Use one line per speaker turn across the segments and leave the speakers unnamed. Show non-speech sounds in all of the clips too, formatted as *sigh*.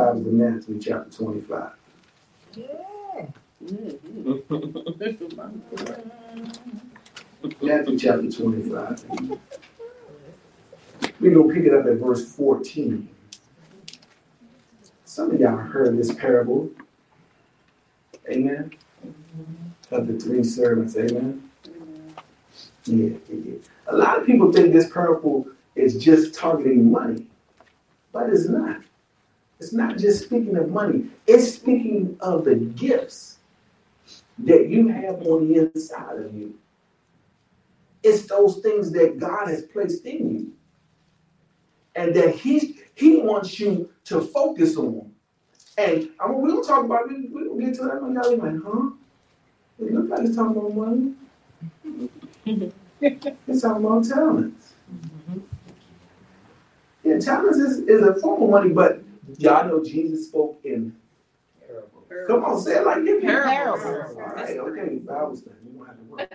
Bible to Matthew chapter 25. Matthew chapter 25. We're going to pick it up at verse 14. Some of y'all heard this parable. Amen. Of the three servants. Amen. Yeah, yeah. A lot of people think this parable is just targeting money, but it's not. It's not just speaking of money, it's speaking of the gifts that you have on the inside of you. It's those things that God has placed in you. And that He He wants you to focus on. And I mean, we'll talk about it. We'll get to that. Y'all like, huh? It looks like it's talking about money. *laughs* it's talking about talents. Yeah, talents is, is a form of money, but y'all know Jesus spoke in parables. Come on, say it like you
parables.
All right, okay, Bible study. You don't have to work.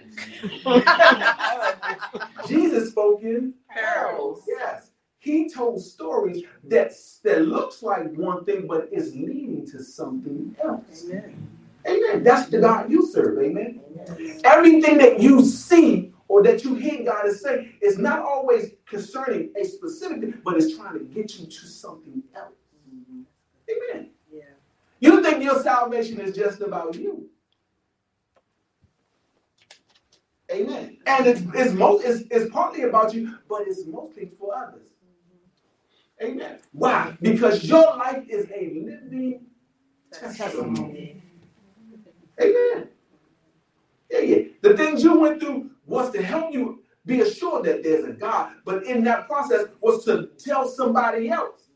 *laughs* Jesus spoke in
parables.
Yes. He told stories that, that looks like one thing, but is leading to something else. Amen. Amen. That's the God you serve. Amen. Amen. Everything that you see or that you hear God is saying is not always concerning a specific thing, but it's trying to get you to something else. Mm-hmm. Amen. Yeah. You think your salvation is just about you. Amen. And it's, it's most it's, it's partly about you, but it's mostly for others. Amen. Why? Because your life is a living testimony. Amen. Yeah, yeah. The things you went through was to help you be assured that there's a God, but in that process was to tell somebody else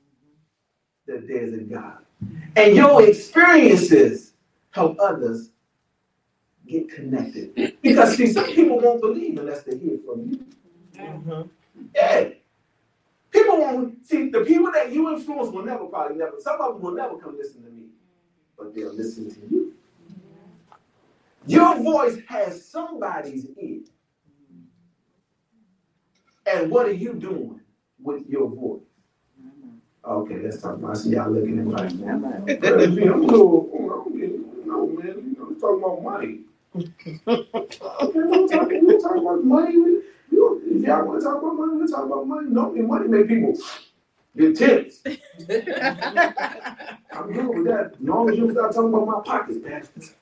that there's a God. And your experiences help others get connected. Because see, some people won't believe unless they hear from you. Mm-hmm. Yeah. People won't see the people that you influence will never probably never. Some of them will never come listen to me, but they'll listen to you. Your voice has somebody's ear. And what are you doing with your voice? Okay, let's talk about. I see y'all looking at me like, "Man, I'm a little, no man, you know, talking about money. okay, we're talking, we're talking about money. You, if y'all want to talk about money, we'll talk about money. No, money make people get tense. *laughs* I'm good with that. As long as you start talking about my pockets, bastards.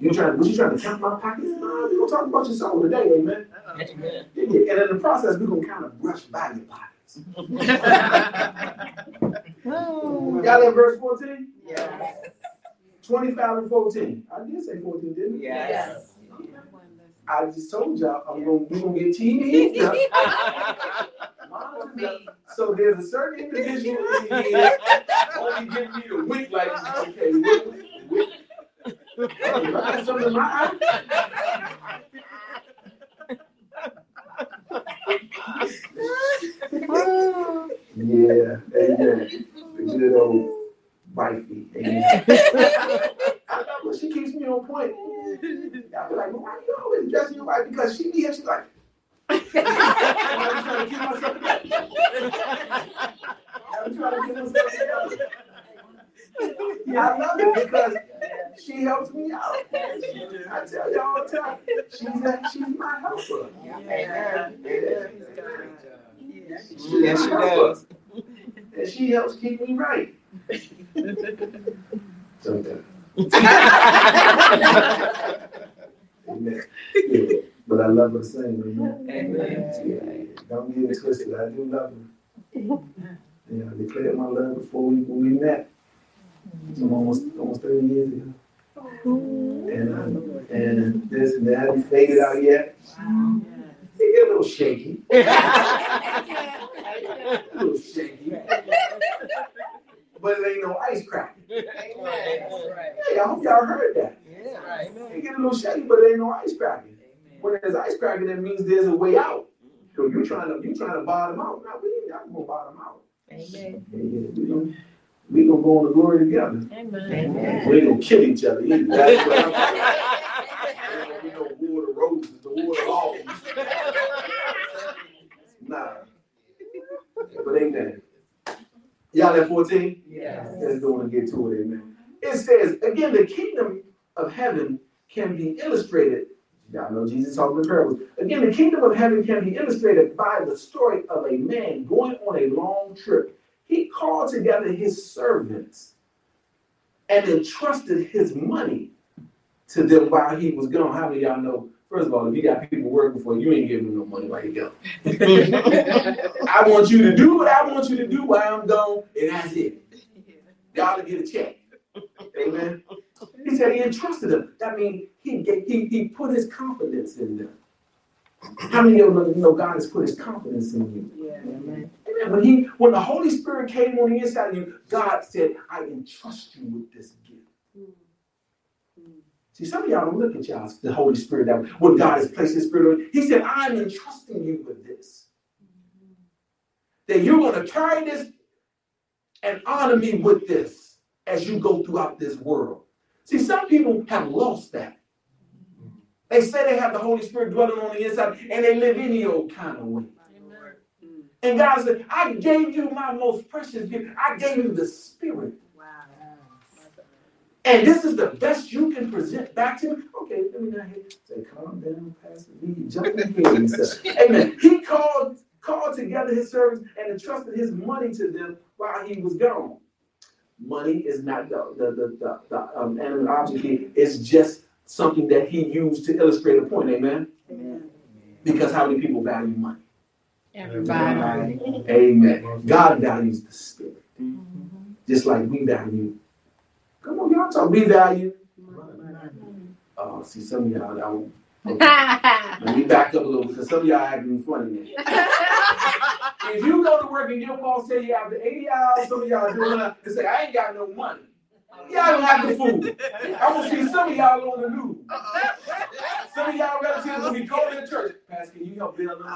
You trying? Was you trying to count my pockets? No, we gonna talk about yourself today, amen. Amen. Yeah, yeah. And in the process, we're gonna kind of brush by your pockets. Got that verse 14? Yes. 25 and 14. I did say 14, didn't I? Yes. yes. I just told y'all I'm gonna we gonna get TV. *laughs* so there's a certain individual in here only give me the wink like okay, wink, wink. Hey, something in my eye. Yeah, amen. Good old wifey. Amen. I she keeps me on point. I'll be like, well, why you always dressing your wife? Because she be here, she's like, I'm trying to keep myself together. I'm trying to get myself together. Yeah, I love it because she helps me out. I tell you all the time, she's a, she's my helper. Yeah, yeah. Yes, she does. And she helps keep me right. Sometimes. Amen. *laughs* Yeah. But I love her the same. Amen. Amen. Yeah. Don't get it twisted. I do love her. Yeah, I declared my love before we, when we met. Some almost almost 30 years ago. And and this and that haven't faded out yet. Wow. It get a little shaky. *laughs* a little shaky. But it ain't no ice cracking. Hey, I hope y'all heard that. Yeah. It get a little shaky, but it ain't no ice cracking. When there's ice cracking, that means there's a way out. So you're trying to you trying to bottom out. Now we ain't gonna bottom out. Amen. Yeah we gonna go on the glory together. Amen. Amen. We ain't gonna kill each other either. That's what I'm *laughs* saying. we gonna war the roses, the war the always. Nah. But amen. Y'all at 14? Yes. Let's go and get to it, amen. It says, again, the kingdom of heaven can be illustrated. Y'all know Jesus talking in parables. Again, the kingdom of heaven can be illustrated by the story of a man going on a long trip. He called together his servants and entrusted his money to them while he was gone. How many y'all know? First of all, if you got people working for you, you ain't giving them no money while you go. *laughs* I want you to do what I want you to do while I'm gone, and that's it. Y'all to get a check. Amen. He said he entrusted them. That means he, he, he put his confidence in them. How many of you know God has put his confidence in you? Yeah. Amen. Amen. When he when the Holy Spirit came on the inside of you, God said, I entrust you with this gift. Hmm. See, some of y'all don't look at y'all, the Holy Spirit, that what God has placed his spirit on. He said, I'm entrusting you with this. That you're going to carry this and honor me with this as you go throughout this world. See, some people have lost that. They say they have the Holy Spirit dwelling on the inside and they live any old kind of way. And God said, I gave you my most precious gift. I gave you the Spirit. Wow. And this is the best you can present back to me. Okay, let me not say, calm down, Pastor Vee. Jump in *laughs* Amen. He called called together his servants and entrusted his money to them while he was gone. Money is not the, the, the, the, the um, animate object here. It's just something that he used to illustrate a point. Amen? Amen. Because how many people value money?
Everybody.
Amen. God values the spirit. Mm-hmm. Just like we value. Come on, y'all talk. We value. Oh, see, some of y'all don't. Okay. *laughs* Let me back up a little because some of y'all acting funny now. *laughs* if you go to work and your boss say you have the 80 hours, some of y'all doing that and say, I ain't got no money. Y'all don't have the food. I to see some of y'all on the news. Some of y'all relatives will be calling the church. Pastor, can you help build them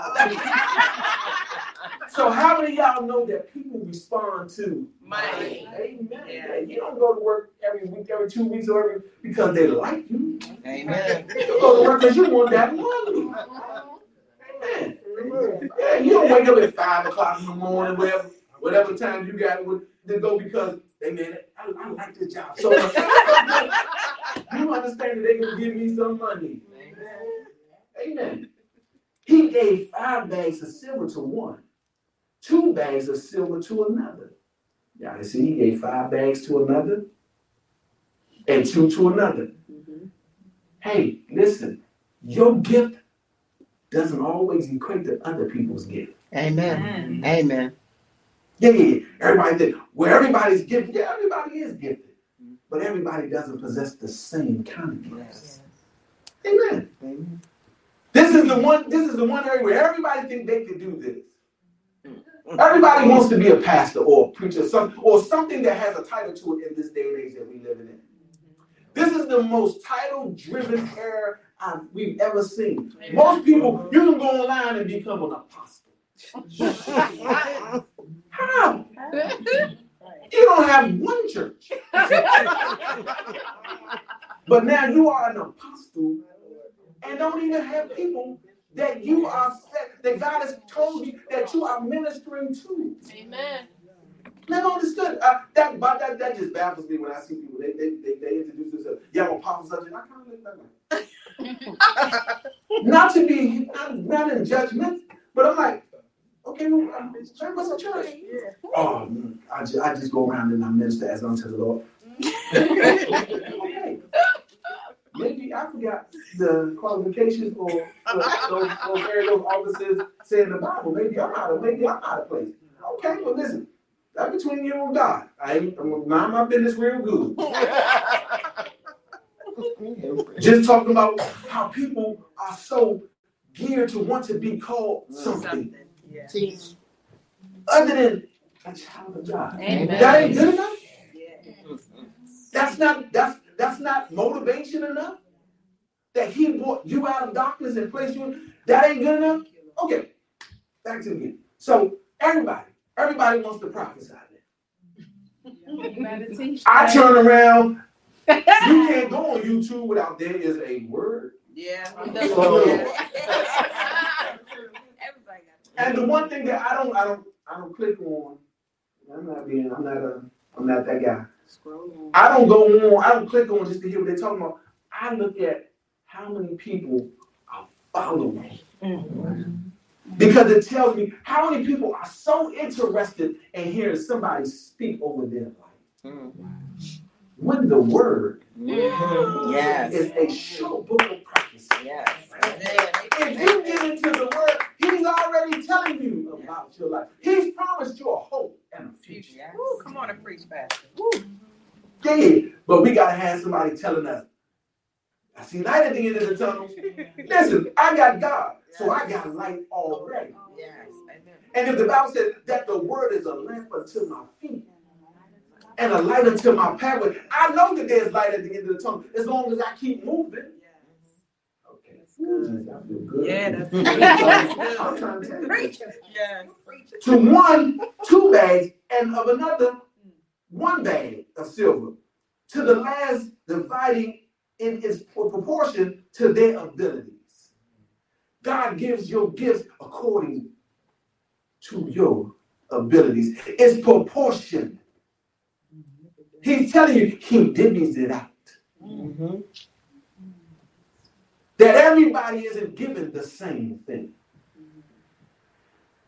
So how many y'all know that people respond to
money?
Amen. Yeah. You don't go to work every week, every two weeks, or every because they like you.
Amen.
You go to work because you want that money. Amen. Yeah, you don't wake up at five o'clock in the morning, whatever, whatever time you got to go because they man, I, I like this job so much. *laughs* you understand that they can give me some money. Amen. Amen. He gave five bags of silver to one, two bags of silver to another. Y'all see, he gave five bags to another and two to another. Mm-hmm. Hey, listen, your gift doesn't always equate to other people's gift.
Amen. Amen. Amen.
Yeah, yeah, yeah. Everybody think, well, everybody's gifted. Yeah, everybody is gifted. But everybody doesn't possess the same kind of gifts. Yes. Amen. Amen. This is the one, this is the one area where everybody think they can do this. Everybody wants to be a pastor or a preacher, some, or something that has a title to it in this day and age that we live in. This is the most title-driven era we've ever seen. Amen. Most people, you can go online and become an apostle. *laughs* *laughs* How? You don't have one church. but now you are an apostle and don't even have people that you are set, that God has told you that you are ministering to.
Amen.
Never understood. Uh, that, but that, that just baffles me when I see people. They, they, they, they introduce themselves. Yeah, I'm apostle such. I kind of look that way. *laughs* not to be, not, not in judgment, but I'm like, okay, well, um, what's a church? Yeah. Oh, I just, I just go around and I minister as unto the Lord. okay. Maybe I forgot the qualifications or, or, those, or where those offices say in the Bible. Maybe I'm out of maybe I'm out of place. Okay, well listen, that's between you and God. I ain't, I'm gonna mind my business real good. Just talking about how people are so geared to want to be called something. something. Yeah. Other than a child of God. Amen. That ain't good enough. Yeah. That's not that's that's not motivation enough. That he brought you out of darkness and placed you in. That ain't good enough. Okay, back to me. So everybody, everybody wants to prophesy. I turn around. you can't go on YouTube without there is a word.
Yeah.
and the one thing that I don't, I don't, I don't click on. I'm not being, I'm not a I'm not that guy. I don't go on, I don't click on just to hear what they're talking about. I look at how many people are following. me Because it tells me how many people are so interested in hearing somebody speak over their life. When the word
Yes.
is a sure book of prophecy.
Yes.
If you get into the word, he's already telling you about your life. He's promised you a hope and a future.
Yes.
Woo, come on and preach, Pastor.
Yeah, yeah. But we gotta have somebody telling us, I see light at the end of the tunnel. *laughs* Listen, I got God, so I got light already.
Yes. Amen.
And if the Bible says that the word is a lamp unto my feet and a light unto my pathway, I know that there's light at the end of the tunnel as long as I keep moving. Okay. I feel good.
Yeah, that's *laughs*
I'm trying to tell you.
Preach. Yes.
To one, two bags, and of another, one bag of silver. To the last, dividing in its proportion to their abilities. God gives your gifts according to your abilities. It's proportion. He's telling you, he divvies it out.
Mm-hmm.
That everybody isn't given the same thing.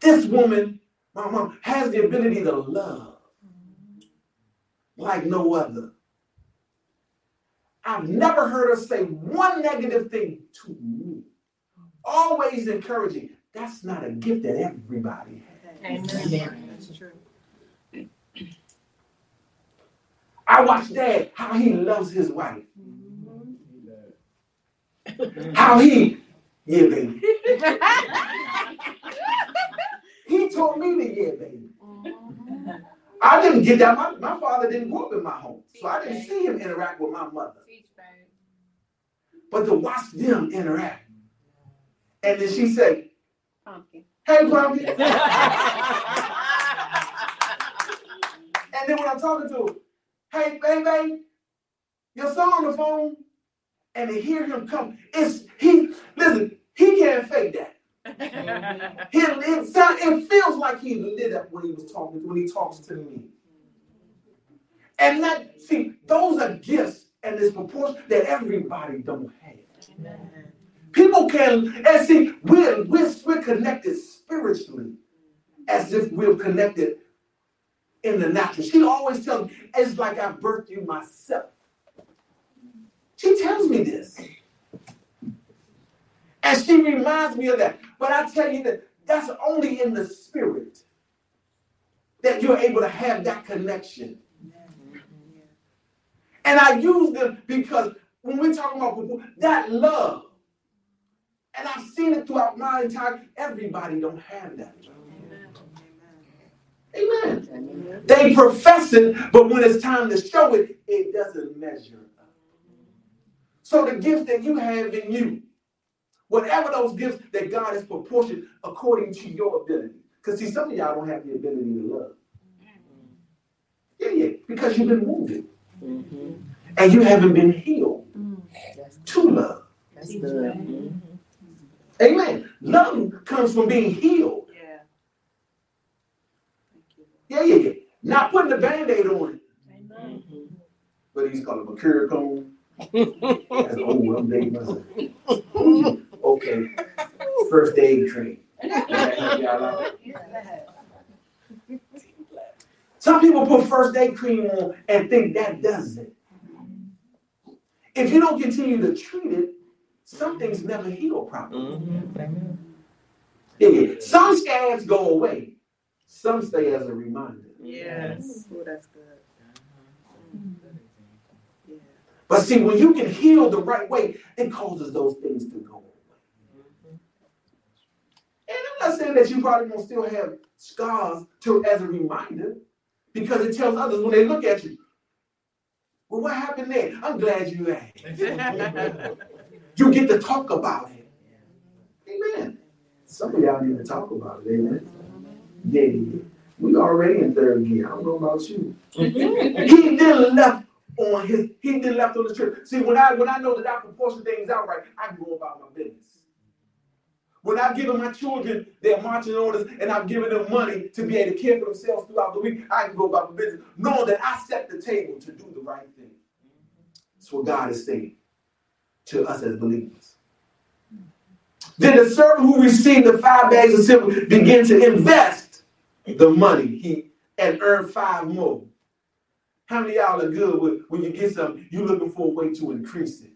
This woman, my mom, has the ability to love like no other. I've never heard her say one negative thing to me. Always encouraging. That's not a gift that everybody has.
Amen. That's true.
I watch dad, how he loves his wife. How he, yeah, baby. He told me to, yeah, baby. I didn't get that. My, my father didn't grow up in my home. So I didn't see him interact with my mother. But to watch them interact. And then she said,
Pumpkin.
hey, Pumpkin. *laughs* And then when I'm talking to him, hey, baby, your son on the phone, and to hear him come, it's he. Listen, he can't fake that. *laughs* He, it, sound, it feels like he lit up when he was talking when he talks to me. And that see, those are gifts and this proportion that everybody don't have. People can and see we're, we're we're connected spiritually as if we're connected in the natural. She always tells me it's like I birthed you myself. She tells me this. And she reminds me of that. But I tell you that that's only in the spirit that you're able to have that connection. And I use them because when we're talking about people, that love, and I've seen it throughout my entire, everybody don't have that love. Amen. They profess it, but when it's time to show it, it doesn't measure. So the gifts that you have in you, whatever those gifts that God has proportioned according to your ability. Because see, some of y'all don't have the ability to love. Yeah, yeah, because you've been wounded
Mm-hmm.
and you haven't been healed
That's,
to love.
that's good. Mhm.
Amen. Love comes from being healed.
Yeah.
Yeah, yeah, yeah. Not putting a band-aid on it.
Mhm.
What do you call it? Mercurochrome? That's old. I'm dating myself. Okay. First aid training. Y'all out? Some people put first aid cream on and think that does it. If you don't continue to treat it, some things never heal properly. Yeah, yeah. Some scabs go away. Some stay as a reminder.
Yes. Oh, that's good. Uh-huh. Mm-hmm.
But see, when you can heal the right way, it causes those things to go away. And I'm not saying that you probably won't still have scars to as a reminder, because it tells others when they look at you. Well, what happened there? I'm glad you asked. *laughs* you get to talk about it. Amen. Some of y'all need to talk about it. Amen. Yeah, yeah, yeah. We already in third gear. I don't know about you. *laughs* he then left on his. He then left on the trip. See, when I when I know that I can portion things out right, I can go about my business. when I've given my children their marching orders and I've given them money to be able to care for themselves throughout the week, I can go about my business knowing that I set the table to do the right thing. That's what God is saying to us as believers. Then the servant who received the five bags of silver began to invest the money he and earn five more. How many y'all are good with when you get something, you're looking for a way to increase it?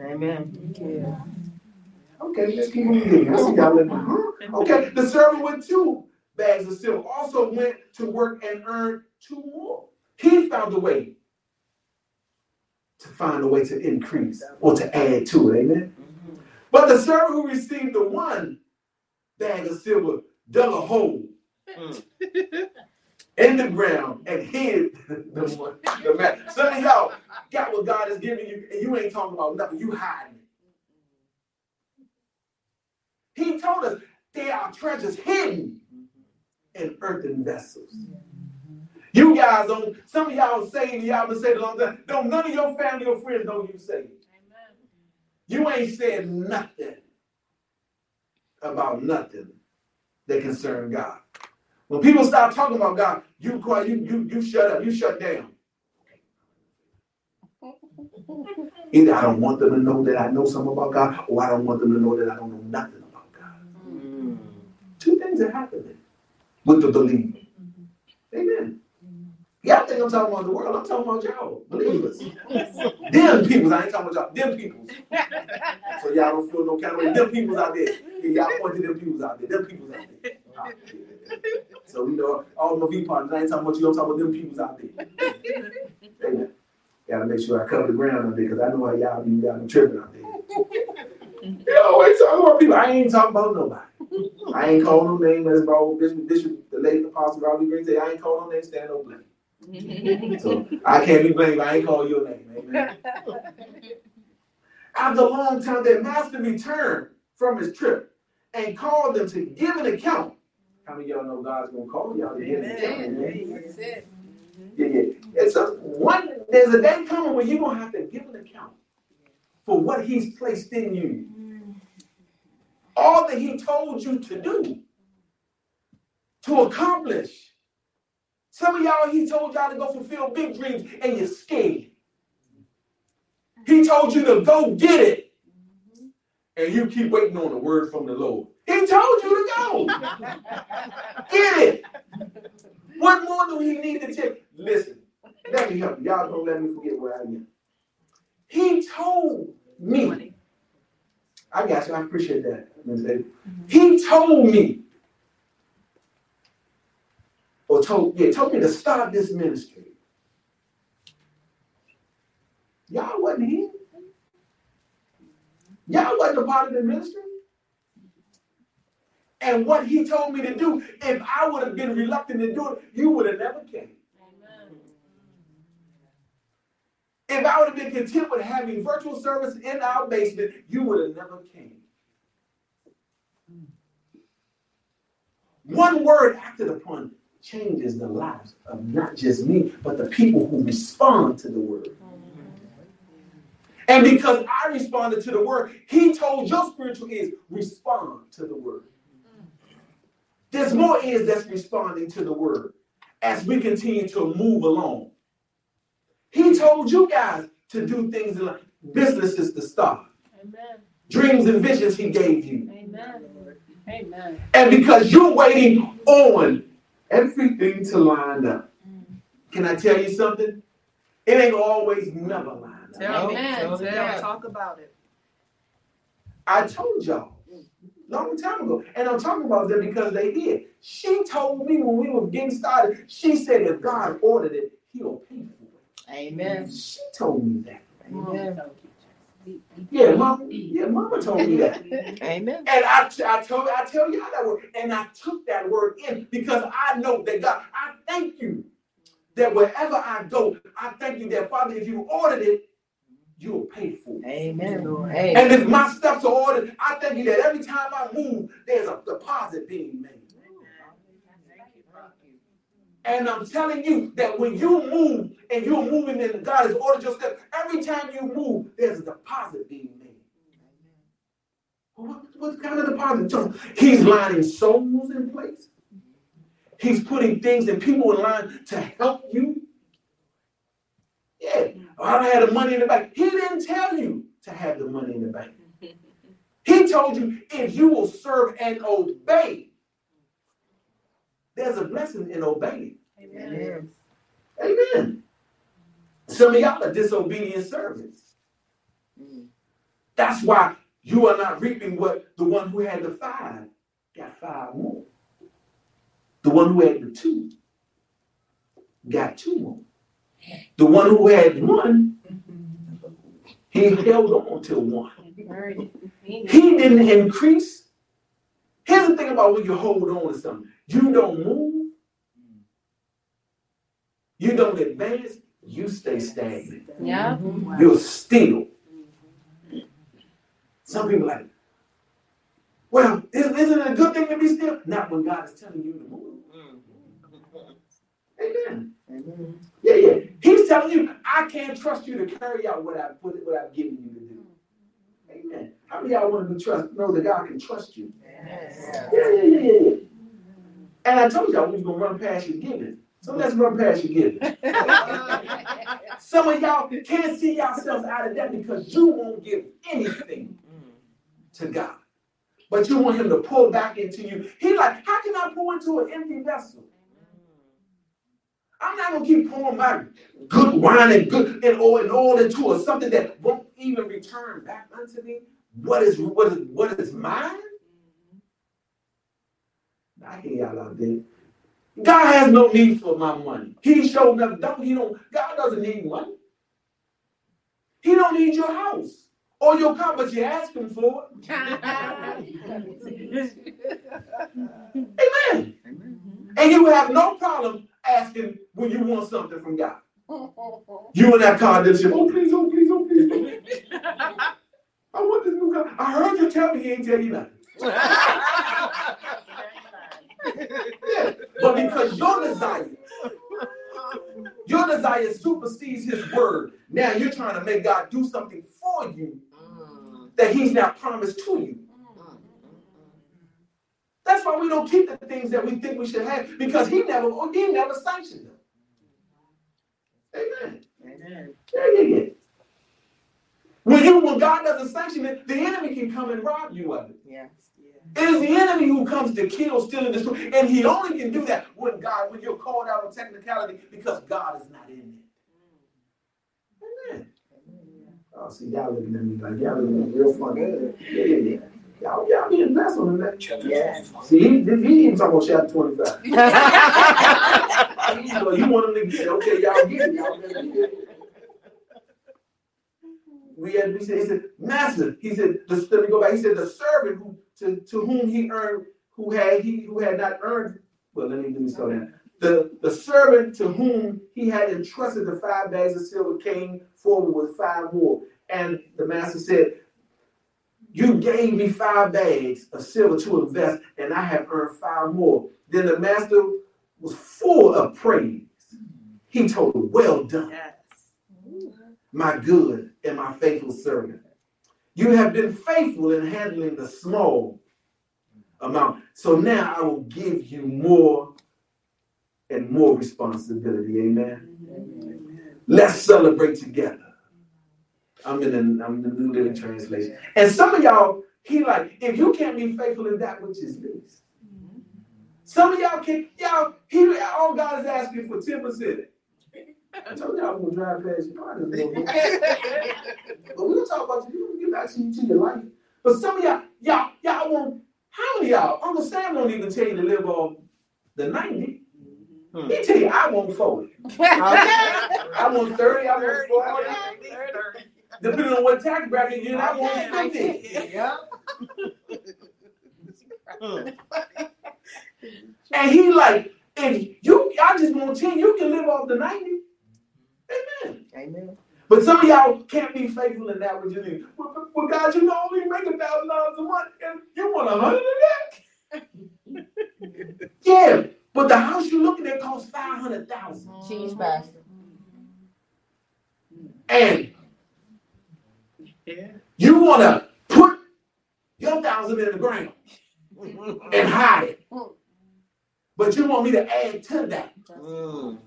Amen.
Yeah.
Okay, let's keep moving. I see y'all living. Okay, the servant with two bags of silver also went to work and earned two more. He found a way to find a way to increase or to add to it. Amen. But the servant who received the one bag of silver dug a hole mm. *laughs* in the ground and hid the. The man. Some of y'all got what God is giving you, and you ain't talking about nothing. You hiding. He told us there are treasures hidden in earthen vessels. You guys don't, some of y'all saying, y'all been saying a long time, don't none of your family or friends know you saved. You ain't said nothing about nothing that concern God. When people start talking about God, you quiet, you you you shut up, you shut down. *laughs* Either I don't want them to know that I know something about God, or I don't want them to know that I don't know nothing about God. Mm. Two things are happening with the believer. Mm-hmm. Amen. Y'all think I'm talking about the world? I'm talking about y'all, believers. them people, I ain't talking about y'all. Them people. *laughs* So y'all don't feel no kind of way. Them peoples out there. Yeah, y'all point to them peoples out there. Them peoples out there. So we know all my V partners. I ain't talking about you. I'm talking about them peoples out there. Amen. Gotta make sure I cover the ground out there because I know how y'all be y'all be tripping out there. You always talking about people. I ain't talking about nobody. I ain't calling no name as about Bishop, Bishop, the late Apostle Robbie Green say, I ain't calling no name, stand no blame. So I can't be blamed. I ain't call your name. Amen. After a long time, their master returned from his trip and called them to give an account. How many of y'all know God's gonna call y'all to give an? Amen.
That's it. Mm-hmm.
Yeah, yeah. It's a one. There's a day coming when you're gonna have to give an account for what He's placed in you. Mm-hmm. All that He told you to do, to accomplish. Some of y'all, He told y'all to go fulfill big dreams, and you're scared. He told you to go get it, and you keep waiting on the word from the Lord. He told you to go get it. What more do he need to tell? Listen, let me help you. Y'all don't let me forget where I am. He told me. I got you. I appreciate that. Ms. David. He told me, or told yeah, told me to start this ministry. Y'all wasn't here. Y'all wasn't a part of the ministry. And what he told me to do, if I would have been reluctant to do it, you would have never came. If I would have been content with having virtual service in our basement, you would have never came. One word acted upon changes the lives of not just me, but the people who respond to the word. And because I responded to the word, he told your spiritual ears, respond to the word. There's more ears that's responding to the word as we continue to move along. He told you guys to do things in life, businesses to start,
Amen.
dreams and visions he gave you.
Amen. Amen.
And because you're waiting on everything to line up. Can I tell you something? It ain't always never line.
Tell me.
Amen.
Tell me.
Tell.
Talk about it.
I told y'all long time ago, and I'm talking about them because they did. She told me when we were getting started, she said if God ordered it, he'll pay for it.
Amen.
She told me that.
Amen.
Yeah, mama, yeah, mama told me that.
Amen.
And I, I told I tell you how that word. And I took that word in because I know that God, I thank you that wherever I go, I thank you that Father, if you ordered it, you'll pay for it.
Amen.
Amen.
And if my steps are ordered, I thank you that every time I move, there's a deposit being made. And I'm telling you that when you move and you're moving in God has ordered your steps, every time you move, there's a deposit being made. What, what kind of deposit? He's lining souls in place. He's putting things and people in line to help you. Yeah, oh, I had the money in the bank. He didn't tell you to have the money in the bank. *laughs* He told you if you will serve and obey, there's a blessing in obeying.
Amen.
Amen. Some of y'all are disobedient servants. That's why you are not reaping what the one who had the five got five more. The one who had the two got two more. The one who had one, he held on to one. He didn't increase. Here's the thing about when you hold on to something you don't move, you don't advance, you stay stagnant.
Yeah.
You're still. Some people like, well, isn't it a good thing to be still? Not when God is telling you to move. Mm. Amen. Amen. Yeah, yeah. He's telling you, I can't trust you to carry out what I've put, what I've given you to do. Amen. How many of y'all want to be trust know that God can trust you? Yeah, yeah, yeah, yeah, yeah. And I told y'all we was gonna run past your giving. So let's run past your giving. *laughs* Some of y'all can't see yourselves out of that because you won't give anything to God. But you want him to pull back into you. He like, how can I pour into an empty vessel? I'm not gonna keep pouring my good wine and good and oil and all into a something that won't even return back unto me. What is what is what is mine? I hear y'all out there. God has no need for my money. He showed nothing. Don't he don't God doesn't need money. He don't need your house or your car, but you ask him for it. *laughs* Amen. And you will have no problem asking when you want something from God. You in that car oh please, oh please, oh please. Oh, please. I want this new car. I heard you tell me he ain't tell you nothing. Yeah, but because your desire, your desire supersedes his word. Now you're trying to make God do something for you that he's now promised to you. That's why we don't keep the things that we think we should have because he never he never sanctioned them. Amen.
Amen.
Yeah, yeah, yeah. When you when God doesn't sanction it, the enemy can come and rob you of it.
Yes.
It is the enemy who comes to kill, steal, and destroy. And he only can do that when God, when you're called out of technicality, because God is not in it. Amen. Oh, see, y'all looking at me like y'all looking at me real funny. Yeah, yeah, yeah. Y'all, y'all being blessed on that.
Yes.
See, he, he ain't talking about chapter 25. *laughs* so you want him to get. Okay, y'all get it. Y'all get it. We had, we said, he said, Master, he said, the, let me go back. He said, the servant who to, to whom he earned, who had he who had not earned. Well, let me let me slow down. The the servant to whom he had entrusted the five bags of silver came forward with five more, and the master said, "You gave me five bags of silver to invest, and I have earned five more." Then the master was full of praise. He told him, "Well done."
Yes.
my good and my faithful servant. You have been faithful in handling the small amount. So now I will give you more and more responsibility. Amen. Let's celebrate together. I'm in the I'm in the New Living Translation. And some of y'all, he like, if you can't be faithful in that which is least. Some of y'all can, y'all, he all God is asking for 10%. I told y'all I'm gonna drive past you. Probably a little bit. But we'll talk about you. We'll get back to you to your life. But some of y'all, y'all, y'all want, how many of y'all? Uncle Sam don't even tell you to live off the 90.
Hmm.
He tell you, I want 40. *laughs* I want 30, I want 40. Depending on what tax bracket you're in, I want 50.
Yeah. *laughs*
And he like, if you, I just want 10, you can live off the 90. Amen.
Amen.
But some of y'all can't be faithful in that which you need. Well, well, God, you know only make a thousand dollars a month, and you want a hundred of that? *laughs* yeah, but the house you're looking at costs five hundred thousand,
Cheese bastard.
and
Yeah.
you want to put your thousand thousand in the ground and hide it. But you want me to add to that.
Mm.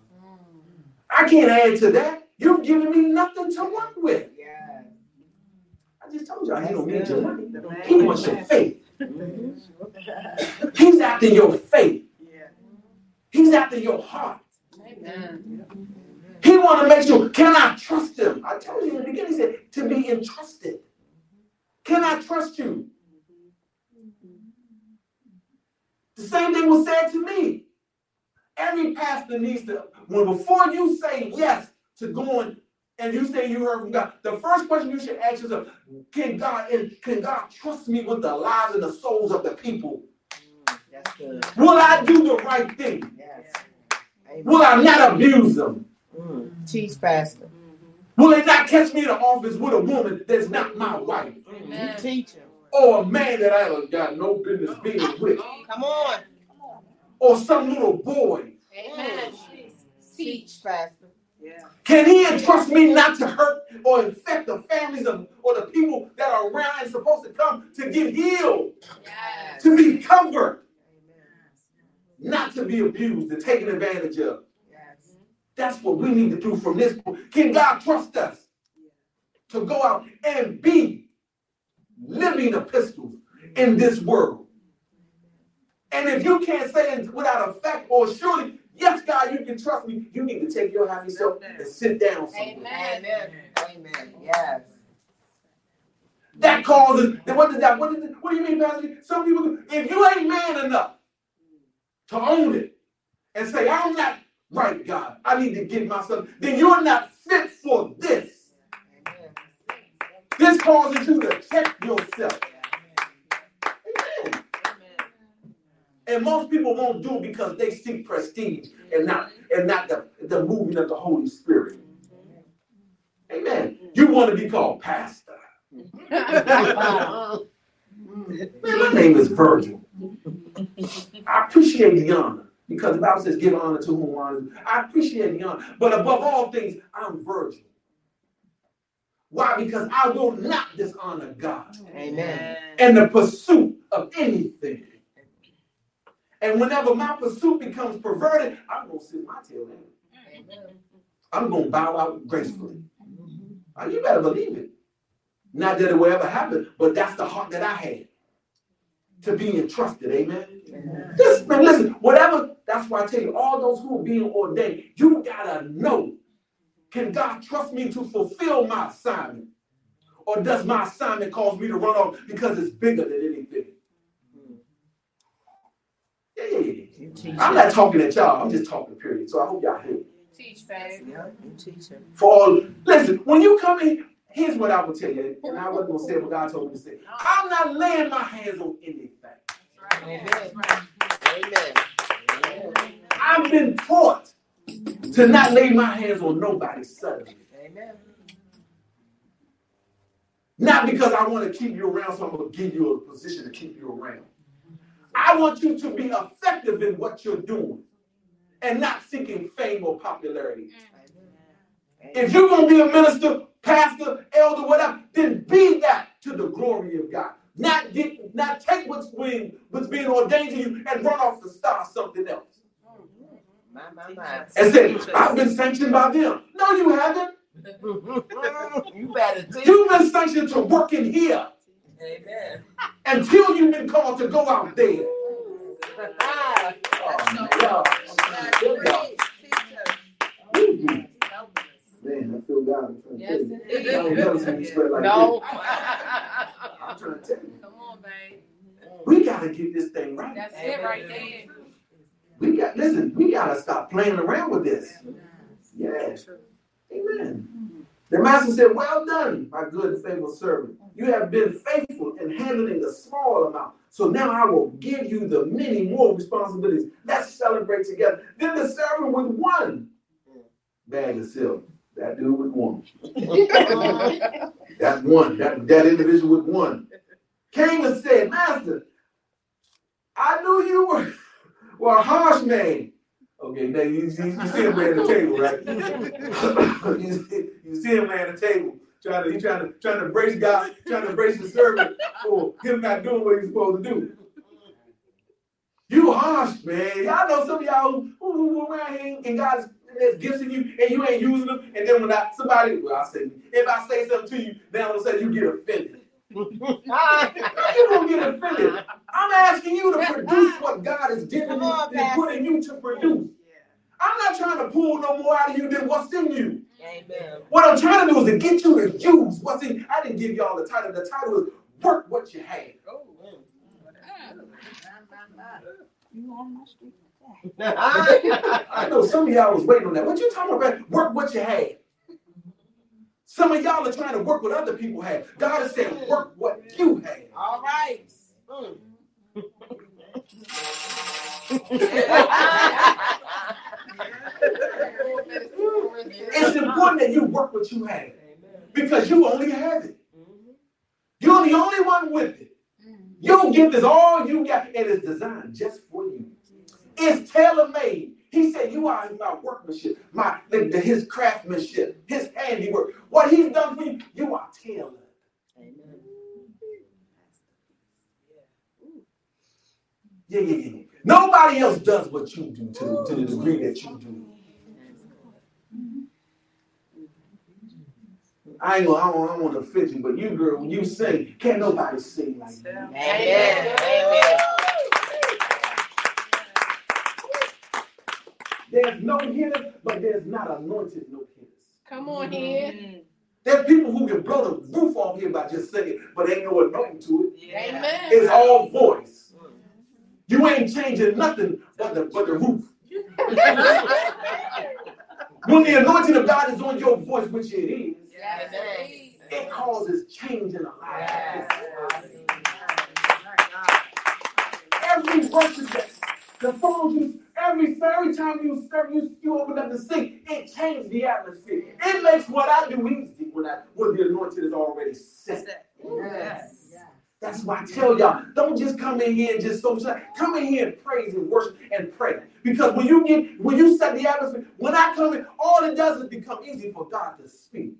I can't add to that. You've given me nothing to work with.
Yes.
I just told y'all he don't need
That's
your money. He wants your faith. He's after your faith.
Yeah.
He's after your heart.
Amen.
He want to make sure, can I trust him? I told you in the beginning, he said, to be entrusted. Can I trust you? The same thing was said to me. Every pastor needs to, when before you say yes to going and you say you heard from God, the first question you should ask yourself, can God and can God trust me with the lives and the souls of the people?
Good.
Will I do the right thing?
Yes.
Will I not abuse them?
Teach pastor. Mm-hmm.
Will they not catch me in the office with a woman that's not my wife? Mm-hmm.
You teach him.
Or a man that I have got no business being with?
Come on.
Or some little boy?
Amen.
Teach pastor. Yeah.
Can he entrust me not to hurt or infect the families of, or the people that are around and supposed to come to get healed,
Yes.
to be covered,
Amen.
not to be abused and taken advantage of?
Yes.
That's what we need to do from this point. Can God trust us to go out and be living epistles in this world? And if you can't say it without a fact or surely, yes, God, you can trust me, you need to take your happy self and sit down somewhere.
Amen.
Amen. Amen. Yes.
That causes, then what did that, what, did that, what do you mean, Pastor? Some people, if you ain't man enough to own it and say, I'm not right, God, I need to get myself, then you're not fit for this. This causes you to check yourself. Amen. And most people won't do it because they seek prestige and not and not the, the moving of the Holy Spirit. Amen. You want to be called pastor. *laughs* Man, my name is Virgil. I appreciate the honor because the Bible says give honor to whom honor. I appreciate the honor, but above all things, I'm Virgil. Why? Because I will not dishonor God
Amen.
in the pursuit of anything. And whenever my pursuit becomes perverted, I'm gonna sit my tail in. I'm gonna bow out gracefully. Uh, You better believe it. Not that it will ever happen, but that's the heart that I had to be entrusted. Amen. This man, listen, whatever, that's why I tell you, all those who are being ordained, you gotta know. Can God trust me to fulfill my assignment? Or does my assignment cause me to run off because it's bigger than anything? Yeah, I'm not talking at y'all, I'm just talking period. So I hope y'all hear me.
Teach, faith.
Yeah, you teach him.
For all, listen, when you come in, here's what I will tell you, and I wasn't gonna say what God told me to say. I'm not laying my hands on anything.
Amen. Amen. Amen.
I've been taught to not lay my hands on nobody suddenly.
Amen.
Not because I want to keep you around, so I'm gonna give you a position to keep you around. I want you to be effective in what you're doing and not seeking fame or popularity. If you're gonna be a minister, pastor, elder, whatever, then be that to the glory of God. Not get, not take what's being what's being ordained to you and run off to start something else
My, my, my.
and say, "I've been sanctioned by them." No, you haven't. *laughs*
you better teach.
You've been sanctioned to work in here
Amen.
until you've been called to go out there. Oh, y'all. Y'all. Man, I feel God. I'm trying to
Yes,
tell you.
it
I ain't never seen you
is.
sweat like
No. *laughs*
this. I'm trying to tell you.
Come on, babe.
We gotta get this thing right.
That's it right there.
We got listen, we gotta stop playing around with this. Yes. Amen. The master said, Well done, my good and faithful servant. You have been faithful in handling a small amount. So now I will give you the many more responsibilities. Let's celebrate together. Then the servant with one bag of silver. That dude with one. *laughs* That one, that, that individual with one. Came and said, Master, I knew you were, were a harsh man. Okay, now you, you, you see him laying at the table, right? *laughs* you, see, you see him laying the table. trying to he trying to trying to brace God, trying to brace the servant for him not doing what he's supposed to do. You harsh, man. Y'all know some of y'all who, who, who around here and God has gifts in you and you ain't using them. And then when I somebody, well, I say, if I say something to you, then all of a sudden you get offended. *laughs* you don't get offended. I'm asking you to produce what God has given
Come
you and putting you to produce. I'm not trying to pull no more out of you than what's in you.
Amen.
What I'm trying to do is to get you to use what's in. I didn't give y'all the title. The title is work what you have. Oh, I know some of y'all was waiting on that. What you talking about? Work what you had. Some of y'all are trying to work what other people have. God is saying, work what you have.
All right. Mm. *laughs*
It's important that you work what you have because you only have it. You're the only one with it. Your gift is all you got, and it's designed just for you. It's tailor made. He said, "You are my workmanship, my his craftsmanship, his handiwork. What he's done for you, you are tailored." Yeah, yeah, yeah. Nobody else does what you do to, to the degree that you do. I ain't gonna, I don't, I don't want to offend you, but you girl, when you sing, can't nobody sing like you.
Amen. Amen.
There's no hitter, but there's not anointed no hitters.
Come on here.
There's people who can blow the roof off here by just singing, but ain't no anointing to it.
Amen.
It's all voice. Mm. You ain't changing nothing but the but the roof. *laughs* When the anointing of God is on your voice, which it is,
Yes,
it causes change in a life. Every worship that the song you every every time you serve you you open up the sing, it changes the atmosphere. It makes what I do easy when I when the anointing is already set.
Yes.
That's why I tell y'all, don't just come in here and just so come in here and praise and worship and pray. Because when you get when you set the atmosphere, when I come in, all it does is become easy for God to speak.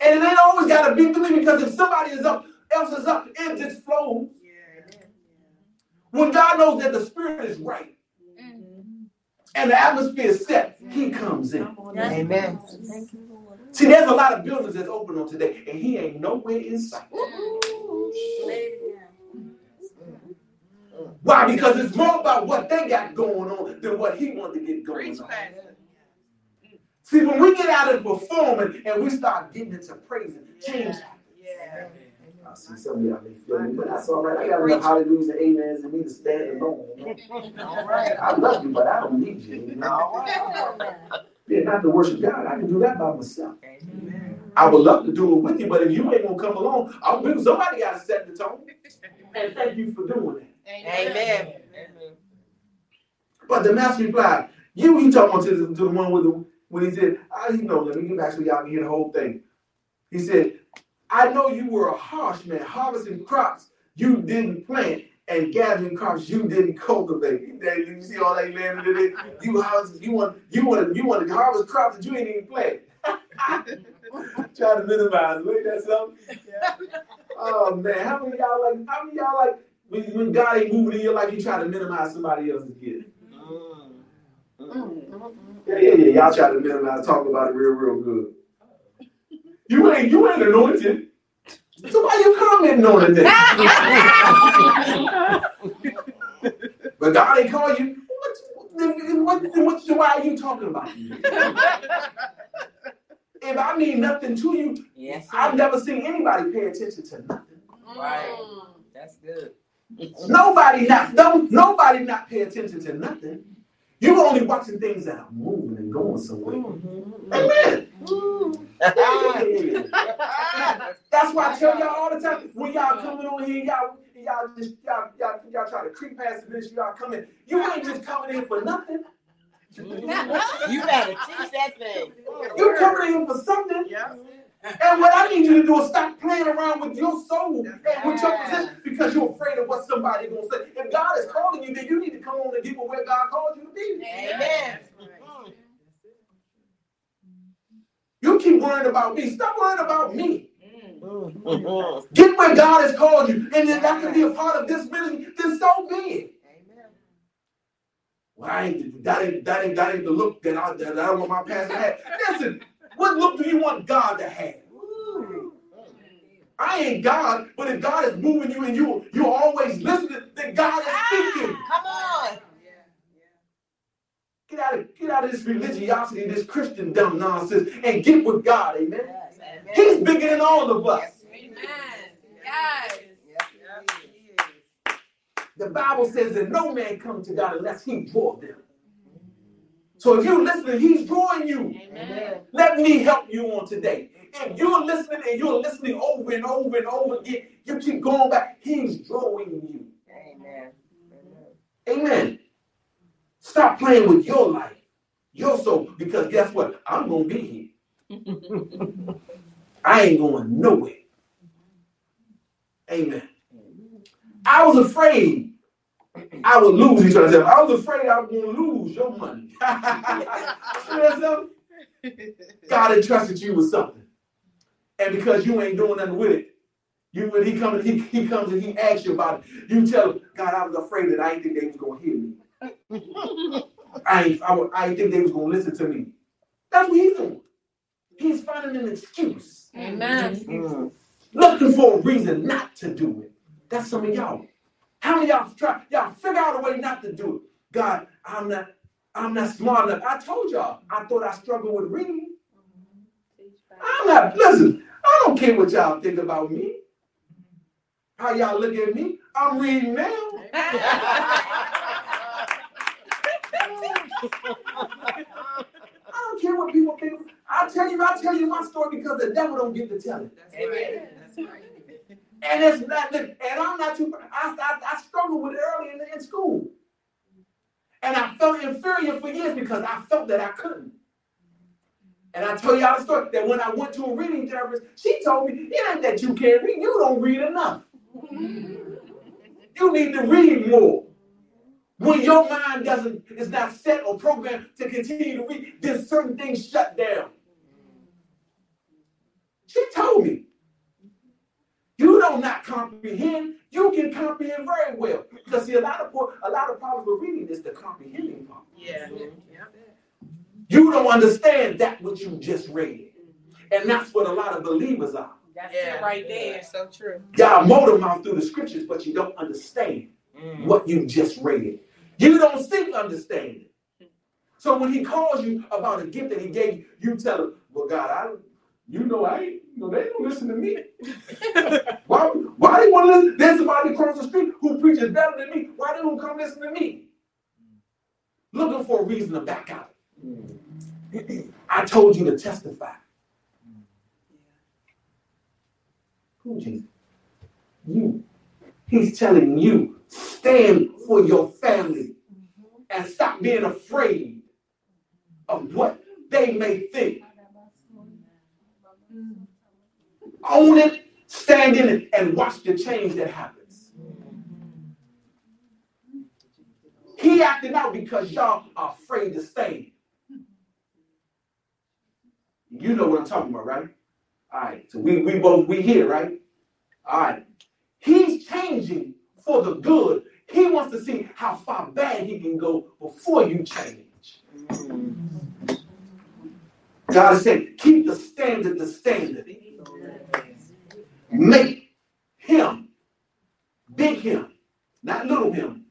And it ain't always gotta be through me because if somebody is up, else is up, it just flows. When God knows that the spirit is right and the atmosphere is set, he comes in.
Amen.
See, there's a lot of buildings that's open on today, and he ain't nowhere in sight. Why? Because it's more about what they got going on than what he wanted to get going on. See, when we get out of performing and we start getting into praising, change happens. I see some of y'all may feel me, but that's all right. I got enough hallelujahs and amens and me to stand alone.
All right.
I love you, but I don't need you. you?
All right.
Yeah, not to worship God. I can do that by myself. I would love to do it with you, but if you ain't gonna come along, I'm, somebody got to set the tone. And thank you for doing that.
Amen.
But the master replied, "You, you talking to to the one with the when he said, I you know, let me get back so y'all can hear the whole thing. He said, I know you were a harsh man, harvesting crops you didn't plant and gathering crops you didn't cultivate. You see all that landed in it? You harvest, you want you want you want to harvest crops that you ain't even plant. *laughs* Trying to minimize, ain't that something? Yeah. Oh man, how many of y'all like how many of y'all like when, when God ain't moving in your life, you try to minimize somebody else's gift? Mm, mm. Mm, yeah, yeah, yeah. Y'all try to minimize, talk about it real, real good. You ain't, you ain't anointed. So why you commenting on it then? *laughs* but God ain't call you. What, then what, then what, why are you talking about? if I mean nothing to you,
Yes.
I've never seen anybody pay attention to nothing.
Right. That's good.
Nobody not no, nobody not pay attention to nothing. You're only watching things that are moving and going somewhere. Mm-hmm. Amen. Mm-hmm. That's why I tell y'all all the time when y'all mm-hmm. coming on here, y'all y'all just y'all y'all, y'all try to creep past the ministry, y'all come in. You ain't just coming in for nothing.
You better teach that thing.
You coming in for something. And what I need you to do is stop playing around with your soul and with your position because you're afraid of what somebody gonna say. If God is calling you, then you need to come on and get where God called you to be.
Amen.
You keep worrying about me. Stop worrying about me.
Mm.
Get where God has called you. And then that can be a part of this ministry. Then so be it. Well, I ain't, that ain't that ain't that ain't the look that I that I want my pastor to have. Listen, what look do you want God to have? I ain't God, but if God is moving you and you you're always listening, then God is ah, speaking.
Come on.
Get out of get out of this religiosity, this Christian dumb nonsense, and get with God, amen.
Yes, amen.
He's bigger than all of us.
Amen. Yes.
The Bible says that no man come to God unless he draw them. So if you're listening, he's drawing you.
Amen.
Let me help you on today. If you're listening and you're listening over and over and over again, you keep going back, he's drawing you.
Amen.
Amen. Stop playing with your life, your soul, because guess what? I'm going to be here. *laughs* I ain't going nowhere. Amen. I was afraid I would lose each other. I was afraid I was going to lose your money. *laughs* You know something? God entrusted you with something. And because you ain't doing nothing with it, you when he comes he, he comes and he asks you about it, you tell him, God, I was afraid that I didn't think they was gonna hear me. *laughs* I ain't I, I didn't think they was gonna listen to me. That's what he's doing. He's finding an excuse,
Amen.
Mm.
looking for a reason not to do it. That's some of y'all. How many of y'all try y'all figure out a way not to do it? God, I'm not I'm not smart enough. I told y'all, I thought I struggled with reading. Mm-hmm. I'm not, listen, I don't care what y'all think about me. How y'all look at me. I'm reading now. I don't care what people think. I'll tell you, I'll tell you my story because the devil don't get to tell it.
That's Amen.
And it's not, and I'm not too, I, I, I struggled with it early in, in school. And I felt inferior for years because I felt that I couldn't. And I tell y'all the story that when I went to a reading therapist, she told me, it ain't that you can't read, you don't read enough. You need to read more. When your mind doesn't is not set or programmed to continue to read, then certain things shut down. She told me. You don't not comprehend, you can comprehend very well. Because see, a lot of po- a lot of problems with reading is the comprehending part.
Yeah.
You don't understand that which you just read. And that's what a lot of believers are.
That's
Yeah.
it right there.
So true.
Y'all motor mouth through the scriptures, but you don't understand
Mm.
what you just read. You don't seek understanding. So when he calls you about a gift that he gave you, you tell him, Well, God, I you know I ain't, you know, they don't listen to me. *laughs* why why they want to listen? There's somebody across the street who preaches better than me. Why they don't come listen to me? Looking for a reason to back out. *clears throat* I told you to testify. Who Jesus? You. He's telling you, stand for your family and stop being afraid of what they may think. Own it, stand in it, and watch the change that happens. He acted out because y'all are afraid to stand. You know what I'm talking about, right? All right, so we, we both we here, right? All right. He's changing for the good. He wants to see how far bad he can go before you change. God said, keep the standard the standard. Make him, big him, not little him.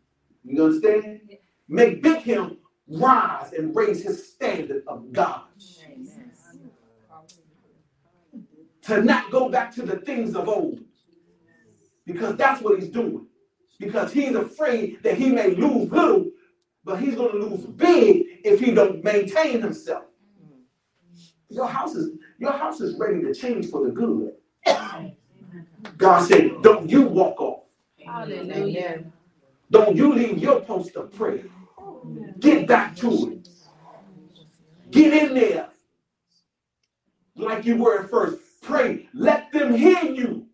You understand? Make big him rise and raise his standard of God. To not go back to the things of old. Because that's what he's doing. Because he's afraid that he may lose little, but he's going to lose big if he don't maintain himself. Your house is your house is ready to change for the good. God said, "Don't you walk off.
Hallelujah.
Don't you leave your post of prayer. Get back to it. Get in there like you were at first. Pray. Let them hear you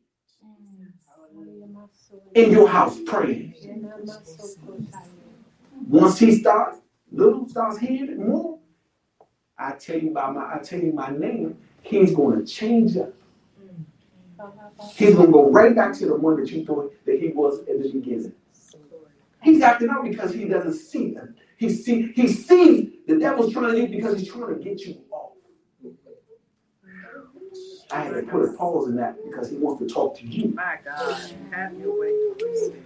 in your house praying. Once he starts, little starts hearing it more. I tell you by my, I tell you my name, he's going to change up. He's going to go right back to the one that you thought that he was in the beginning. He's acting out because he doesn't see them. He see he sees the devil's trying to do because he's trying to get you off. I had to put a pause in that because he wants to talk to you.
My God, have your way, Holy Spirit.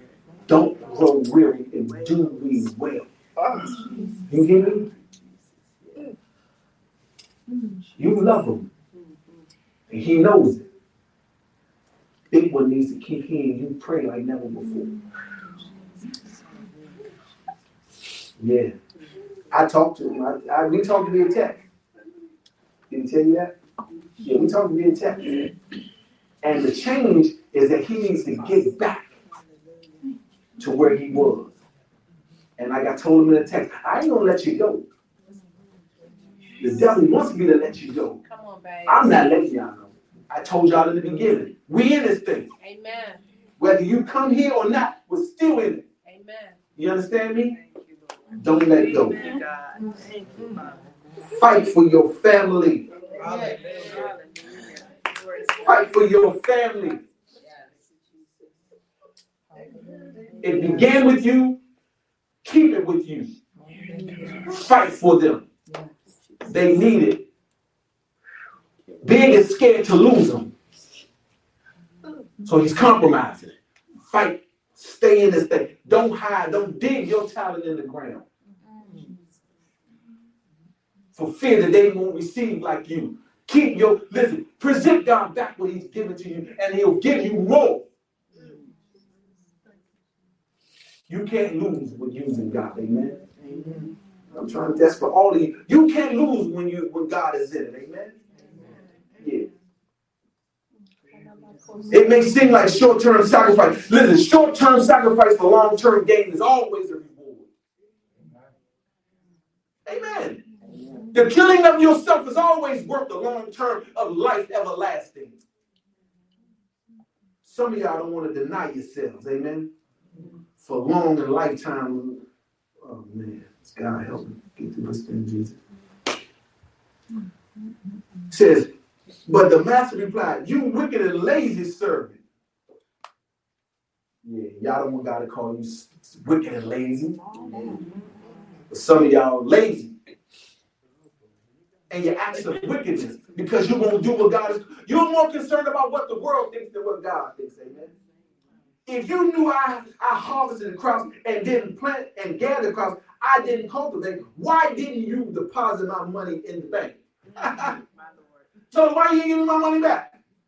Don't grow weary and do we well. You hear me? You love him. And he knows it. Big one needs to keep hearing you pray like never before. Yeah. I talked to him. I, I, we talked via text. Did he tell you that? Yeah, we talked to via text. And the change is that he needs to get back to where he was. And like I told him in the text, I ain't gonna let you go. The devil wants me to let you go.
Come on, babe.
I'm not letting y'all go. I told y'all in the beginning. We in this thing.
Amen.
Whether you come here or not, we're still in it.
Amen.
You understand me?
You,
Don't let go.
Thank you, God. Thank you, Father.
Fight for your family.
Hallelujah.
Fight for your family. It began with you. Keep it with you. Fight for them. They need it. Big is scared to lose them. So he's compromising. Fight. Stay in this thing. Don't hide. Don't dig your talent in the ground. For fear that they won't receive like you. Keep your, listen, present God back what he's given to you, and he'll give you more. You can't lose with using God. Amen. I'm trying to that's for all of you. You can't lose when you when God is in it. Amen. Yeah. It may seem like short-term sacrifice. Listen, short-term sacrifice for long-term gain is always a reward. Amen. The killing of yourself is always worth the long-term of life everlasting. Some of y'all don't want to deny yourselves. Amen. For long and lifetime. Oh man, God help me get through this thing, Jesus. Says, but the master replied, You wicked and lazy servant. Yeah, y'all don't want God to call you wicked and lazy. But some of y'all lazy. And your acts of wickedness because you won't do what God is. You're more concerned about what the world thinks than what God thinks. Amen. If you knew I, I harvested the crops and didn't plant and gather the crops, I didn't cultivate, why didn't you deposit my money in the bank? *laughs* So why you ain't giving me my money back? *laughs*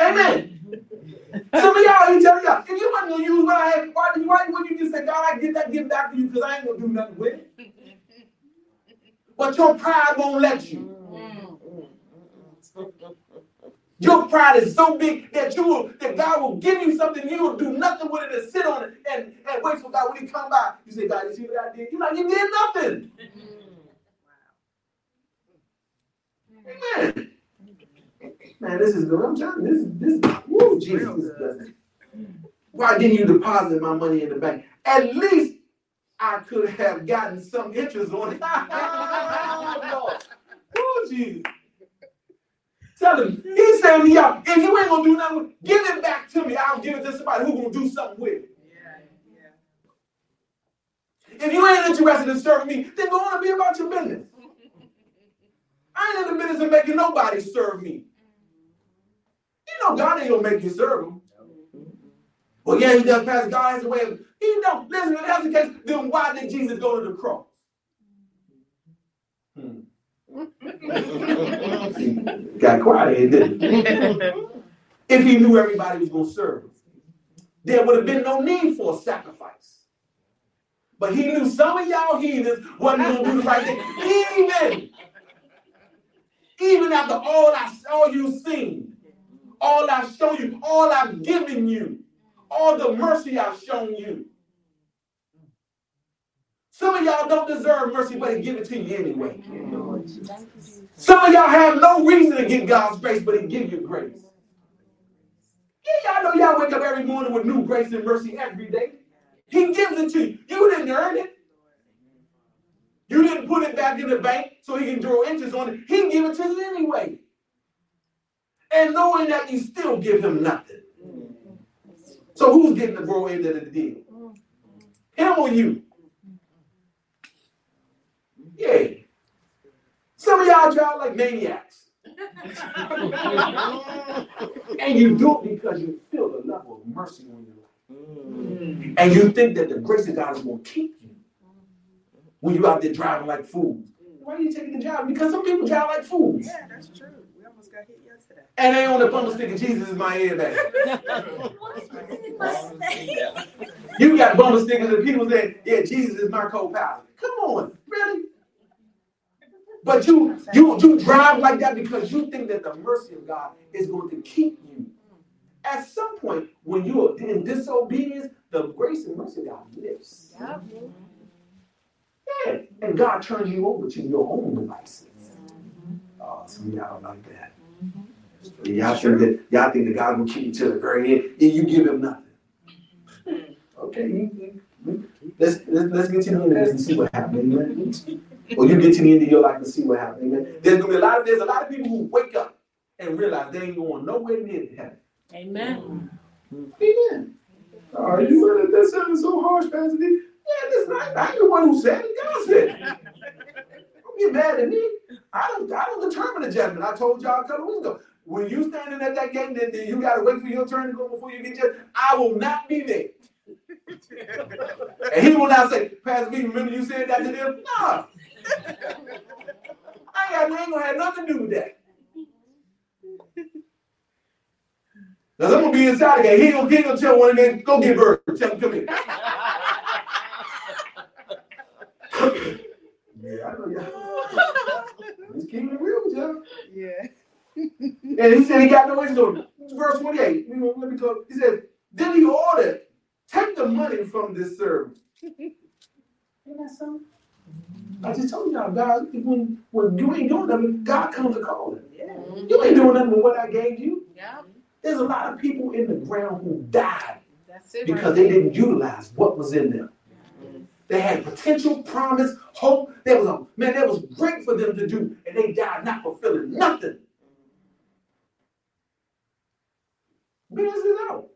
Amen. Some of y'all, tell y'all, if you wasn't gonna use what I had, why, why wouldn't you just say, God, I get that gift back to you because I ain't gonna do nothing with it? But your pride won't let you. Your pride is so big that you will, that God will give you something, you will do nothing with it and sit on it and, and wait for God when he come by. You say, God, you see what I did? You're like, you did nothing. Amen. Man, this is good. I'm telling you, this is this is woo, Jesus, this is. Why didn't you deposit my money in the bank? At least I could have gotten some interest on it. *laughs* Oh, woo, Jesus. Tell him, he's saying me y'all, if you ain't gonna do nothing, with give it back to me. I'll give it to somebody who's gonna do something with it.
Yeah, yeah.
If you ain't interested in serving me, then go on and be about your business. I ain't in the business of making nobody serve me. You know God ain't gonna make you serve him. Well, yeah, he does, Pastor. God has a way of, he don't. Listen, if that's the case, then why did Jesus go to the cross? Hmm. *laughs* Got quiet didn't? *laughs* If he knew everybody was gonna serve him, there would have been no need for a sacrifice. But he knew some of y'all heathens wasn't gonna do the right thing. Even, even after all I all you've seen, all I've shown you, all I've given you, all the mercy I've shown you. Some of y'all don't deserve mercy, but he give it to you anyway. Some of y'all have no reason to get God's grace, but he give you grace. Yeah, y'all know y'all wake up every morning with new grace and mercy every day. He gives it to you. You didn't earn it. You didn't put it back in the bank so he can draw interest on it. He can give it to you anyway. And knowing that you still give him nothing. So who's getting the grow end of the deal? Him or you? Yeah. Some of y'all drive like maniacs. *laughs* and you do it because you feel the level of mercy on your life. And you think that the grace of God is going to keep when you're out there driving like fools. Mm. Why are you taking the job? Because some people drive like fools.
Yeah, that's true. We almost got hit yesterday.
And they on the bumper sticker, Jesus is my airbag. *laughs* You got bumper stickers and people saying, yeah, Jesus is my co-pilot. Come on, really? But you you you drive like that because you think that the mercy of God is going to keep you. At some point, when you are in disobedience, the grace and mercy of God lifts.
Yep.
Yeah. And God turns you over to your own devices. Uh, oh, some of y'all don't like that. Mm-hmm. Y'all think that y'all think that God will keep you to the very end, and you give him nothing. Okay, you, you, let's, let's let's get to the end of this and see what happens. Amen. Or you get to the end of your life and see what happens. Amen. There's gonna be a lot of there's a lot of people who wake up and realize they ain't going nowhere near heaven.
Amen.
Amen. Are you really that sounds so harsh, Pastor Vee. Yeah, listen, I, I ain't the one who said it. God said it. Don't get mad at me. I don't I don't determine the judgment. I told y'all a couple weeks ago. When you standing at that gate, then, then you gotta wait for your turn to go before you get judged. I will not be there. And he will not say, Pastor Vee, remember you said that to them? No. I ain't, I ain't gonna have nothing to do with that. Now I'm gonna be inside again. He gonna, he gonna tell one of them, go get Bird. Tell him come here. Yeah, I know y'all. He's keeping it real with y'all.
Yeah.
And he said he got no interest on it. Verse 28. You know, let me talk. He said, then he ordered, take the money from this servant. Ain't that something? I just told y'all, God, when, when you ain't doing nothing, God comes to call it.
Yeah.
You ain't doing nothing with what I gave you.
Yep.
There's a lot of people in the ground who died
That's it.
because
right
they didn't utilize what was in them. They had potential, promise, hope. There was a man, that was great for them to do, and they died not fulfilling nothing. Business out.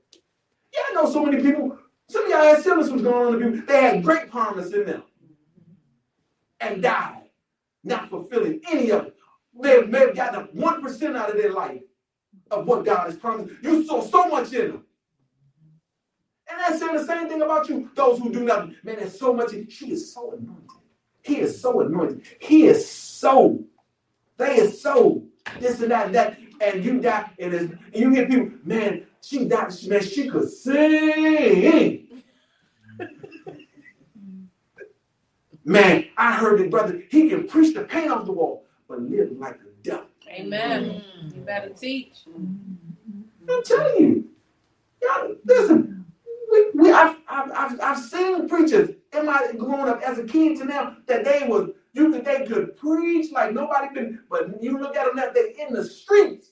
Yeah, I know so many people. Some of y'all had similar what's going on to people. They had great promise in them and died, not fulfilling any of it. They may have gotten one percent out of their life of what God has promised. You saw so much in them. And that's saying the same thing about you, those who do nothing. Man, there's so much. She is so anointed. He is so anointed. He is so. They is so. This and that and that. And you die, and, it's, and you hear people, man, she died, man, she could sing. *laughs* man, I heard it, brother. He can preach the paint off the wall, but live like the devil.
Amen. Mm. You better teach.
I'm telling you. Y'all, listen, we, I've, I've, I've, seen preachers in my growing up as a kid to now that they was you could they could preach like nobody been, but you look at them now they in the streets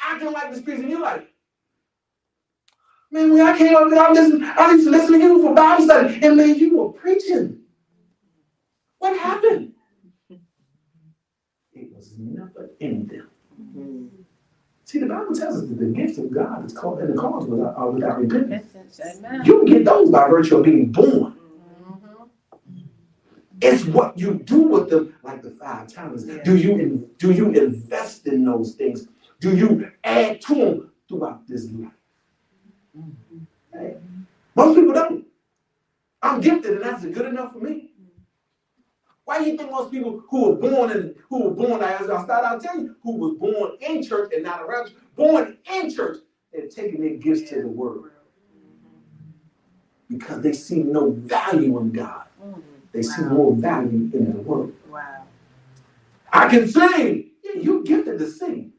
acting like the streets, and you're like, man, when I came up there, I listen, I used to listen to you for Bible study, and man, you were preaching. What happened? It was never in them. Mm-hmm. See, the Bible tells us that the gifts of God is called and the cause without, are without repentance.
Amen.
You can get those by virtue of being born.
Mhm.
It's what you do with them, like the five talents. Do you do you invest in those things? Do you add to them throughout this life? Hey, Most people don't. I'm gifted, and that's good enough for me. Why do you think most people who were born in who were born as I started out telling you, who was born in church and not around church, born in church, they're taking their gifts to the world because they see no value in God. They see more value in the world.
Wow.
I can sing. Yeah, you're gifted to sing.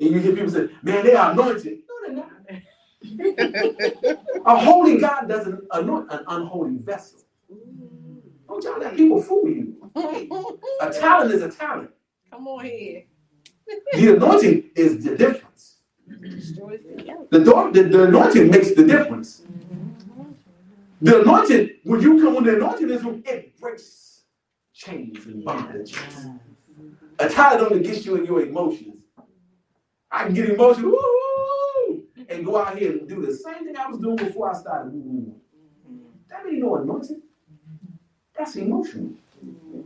And you hear people say, man, they are anointed. No, they're not. *laughs* A holy God doesn't anoint an unholy vessel. Y'all let people fool you. A talent is a talent.
Come on here.
The anointing is the difference.
The
door, the, the anointing makes the difference. The anointing, when you come when the anointing is, it breaks chains and bondages. A talent only gets you in your emotions. I can get emotional, woo, and go out here and do the same thing I was doing before I started. That ain't no anointing. That's emotional. Mm-hmm.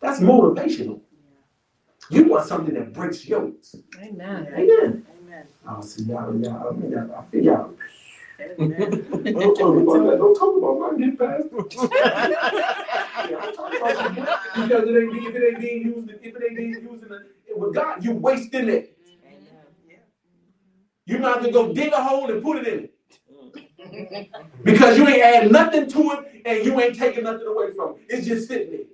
That's motivational. You want something that breaks yokes.
Amen.
Amen.
Amen.
I'll oh, see y'all, y'all, I mean, I feel y'all.
Amen.
Don't talk about that. Don't talk about my get past. *laughs* Yeah, I'm talking about because it ain't, if it ain't being used, if it ain't being used in the, with God, you're wasting it.
Yeah.
You might have to go dig a hole and put it in it. Because you ain't adding nothing to it and you ain't taking nothing away from it. It's just sitting there.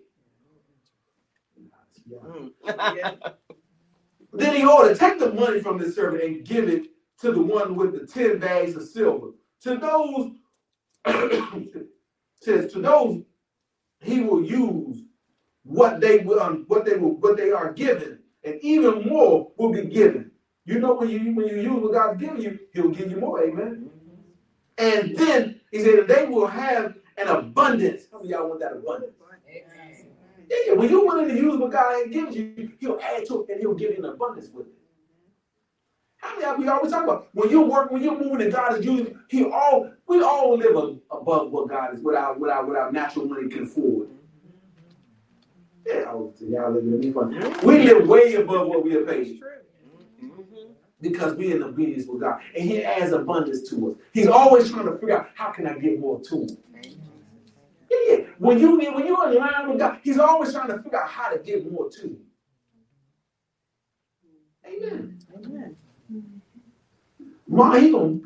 Then he ordered, take the money from the servant and give it to the one with the ten bags of silver. To those, *coughs* says to those, he will use what they will, um, what they will, what they are given, and even more will be given. You know when you when you use what God's giving you, He'll give you more. Amen. And then he said they will have an abundance. How many of y'all want that abundance? Yeah, yeah, when you're willing to use what God gives you, He'll add to it and He'll give you an abundance with it. How many of we always talk about when you work, when you're moving and God is using, He all we all live above what God is, what our what our what our natural money can afford. Yeah, y'all living at me funny. We live way above what we are paid because we're in obedience with God, and He adds abundance to us. He's always trying to figure out how can I get more to Him. Yeah, yeah. When you when you're in line with God, He's always trying to figure out how to get more to you. Amen.
Amen.
Ma, He gonna,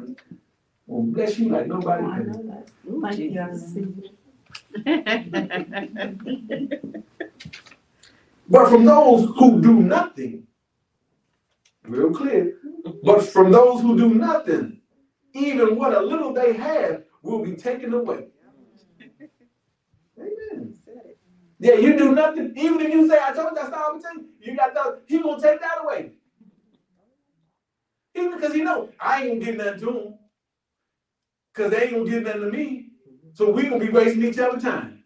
gonna bless you like nobody can.
Thank you. *laughs*
But from those who do nothing, real clear. But from those who do nothing, even what a little they have will be taken away. Amen. Yeah, you do nothing. Even if you say, I told you that's not I'm you got that, he gonna take that away. Even because he know I ain't gonna get nothing to him. Cause they ain't gonna give nothing to me. So we gonna be wasting each other time.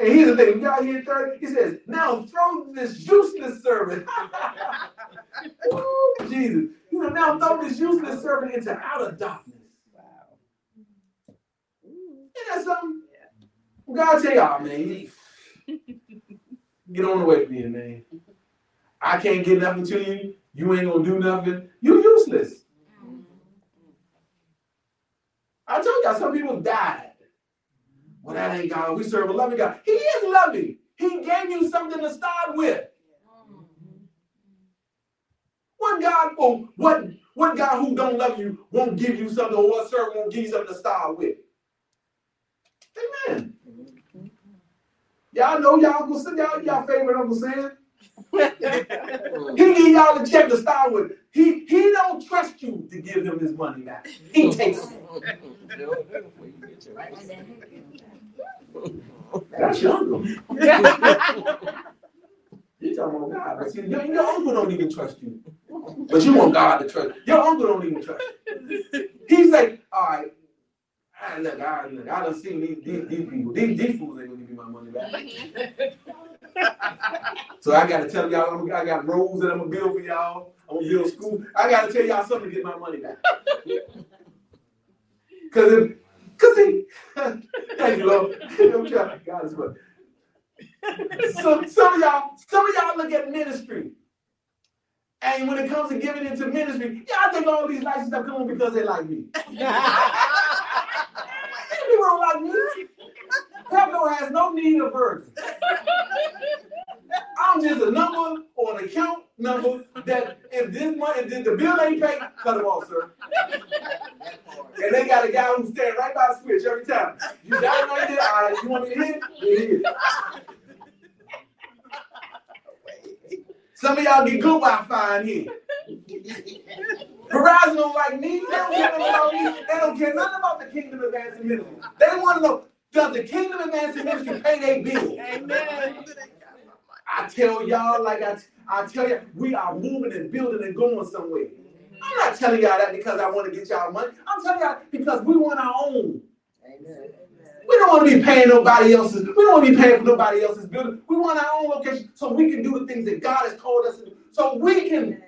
And here's the thing, y'all hear third, he says, now throw this useless servant. Ooh, Jesus. You know, now throw this useless servant into outer darkness.
Wow.
Ain't that something? God tell y'all, man, *laughs* get on the way from here, man. I can't get nothing to you. You ain't gonna do nothing. You useless. Mm-hmm. I told y'all some people died. Well, that ain't God. We serve a loving God. He is loving. He gave you something to start with. What God will, what what God who don't love you won't give you something, or what servant won't give you something to start with? Amen. Y'all know y'all Uncle Sam, y'all, y'all favorite Uncle Sam. *laughs* He give y'all a check to start with. He he don't trust you to give him his money back. He takes it. That's your uncle. *laughs* You talking about God, but see, your, your uncle don't even trust you. But you want God to trust. Your uncle don't even trust you. He's like, all right, ah, look, I, look, I done seen these, these, these people. These, these fools ain't gonna give me my money back. *laughs* So I gotta tell y'all, I got roads that I'm gonna build for y'all. I'm gonna build school. I gotta tell y'all something to get my money back. *laughs* Cause if, cause he, thank *laughs* you, Lord. I'm trying, God is what. *laughs* So some of y'all, some of y'all look at ministry. And when it comes to giving into ministry, y'all think all these licenses are coming because they like me. *laughs* People don't like me. Pepco has no need of virgin. I'm just a number or an account number that if this money, if the bill ain't paid, cut it off, sir. And they got a guy who stand right by the switch every time. You it right there. All right, you want me to hit? You hit it. Some of y'all get good Wi-Fi in here. Verizon don't like me. They don't care nothing about me. They don't care nothing about the Kingdom Advancing Ministry. They want to know, does the Kingdom Advancing Ministry pay their bills?
Amen.
I tell y'all, like I, I tell you, we are moving and building and going somewhere. I'm not telling y'all that because I want to get y'all money. I'm telling y'all because we want our own. We don't want to be paying nobody else's. We don't want to be paying for nobody else's building. We want our own location so we can do the things that God has called us to do. So we can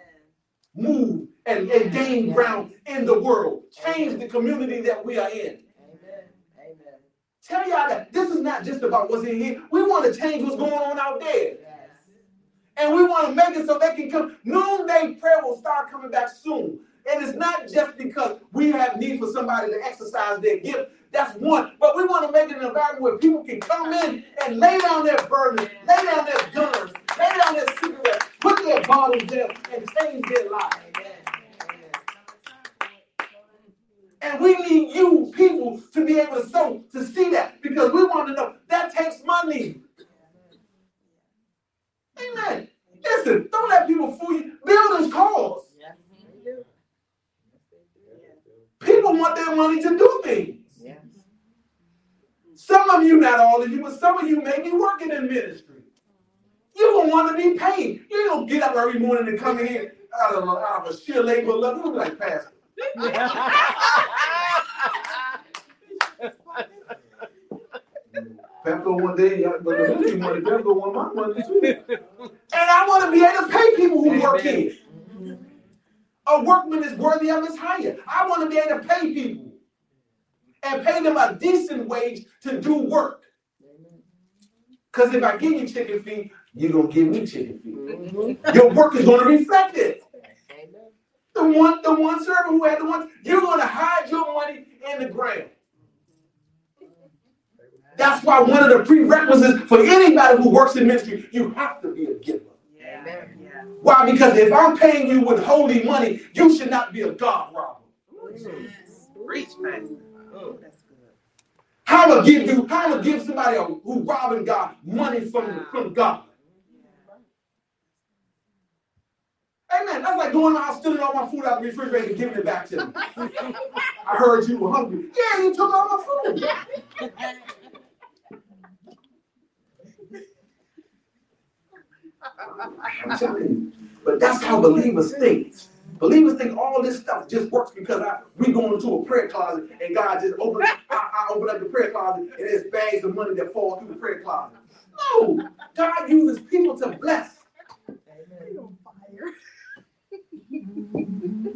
move and, and gain ground in the world, change the community that we are in.
Amen. Amen.
Tell y'all that this is not just about what's in here. We want to change what's going on out there. And we want to make it so they can come. Noonday prayer will start coming back soon. And it's not just because we have need for somebody to exercise their gift. That's one. But we want to make it an environment where people can come in and lay down their burdens, lay down their guns, lay down their cigarettes, put their bottles there, and change their lives. And we need you people to be able to sow to see that because we want to know that takes money. Amen. Listen, don't let people fool you. Buildings cost.
Yes.
People want their money to do things.
Yes.
Some of you, not all of you, but some of you may be working in ministry. You don't want to be paid. You don't get up every morning and come in here out of, out of a sheer labor of love. You'll be like, Pastor. *laughs* *laughs* Pepco one day, but the ministry money, Pepco want my money too. And I want to be able to pay people who work here. A workman is worthy of his hire. I want to be able to pay people and pay them a decent wage to do work. Because if I give you chicken feed, you're going to give me chicken feed.
Mhm.
Your work is going to reflect it. The one, the one servant who had the one, you're going to hide your money in the ground. That's why one of the prerequisites for anybody who works in ministry, you have to be a giver.
Yeah. Yeah.
Why? Because if I'm paying you with holy money, you should not be a God robber.
Reach, Pastor. Oh, that's good.
How to give you, how to give somebody who robbing God money from, from God. Amen. That's like going out stealing all my food out of the refrigerator and giving it back to me. *laughs* I heard you were hungry. Yeah, you took all my food. *laughs* I'm telling you. But that's how believers think. Believers think all this stuff just works because I, we go into a prayer closet and God just open I, I open up the prayer closet and there's bags of money that fall through the prayer closet. No, God uses people to bless.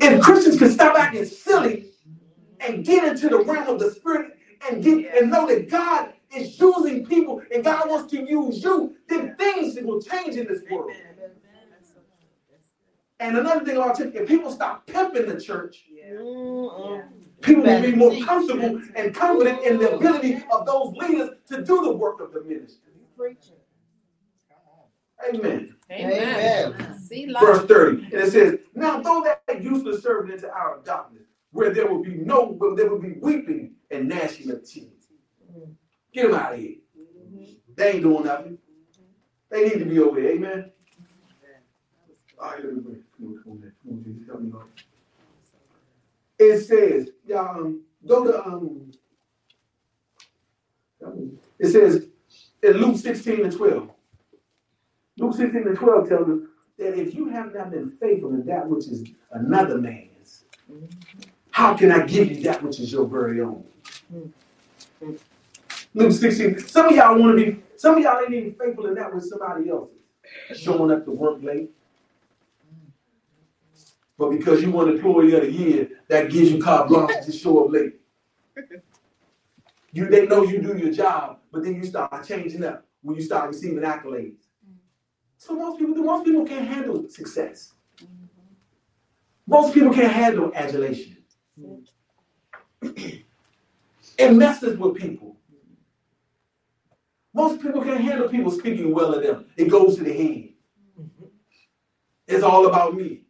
If Christians can stop acting silly and get into the realm of the spirit and get and know that God is using people and God wants to use you, change in this world.
Amen. That's so true. That's good.
And another thing I'll tell you, if people stop pimping the church,
mm,
oh. Yeah.
People will be more comfortable and confident in the ability of those leaders to do the work of the ministry. Amen.
Amen.
Amen.
Verse 30, and it says, Now throw that useless servant into our darkness, where there will be no, where there will be weeping and gnashing of teeth. Mm. Get them out of here. Mm-hmm. They ain't doing nothing. They need to be over there. Amen. It says, um, go to um, it says in Luke 16 and 12. Luke 16 and 12 tells us that if you have not been faithful in that which is another man's, how can I give you that which is your very own? Luke 16. Some of y'all want to be, some of y'all ain't even faithful in that with somebody else. Showing up to work late. But because you want employee of the year, that gives you carte blanche to show up late. You they know you do your job, but then you start changing up when you start receiving accolades. So most people. Most people can't handle success. Most people can't handle adulation. *clears throat* It messes with people. Most people can't handle people speaking well of them. It goes to the head. It's all about me.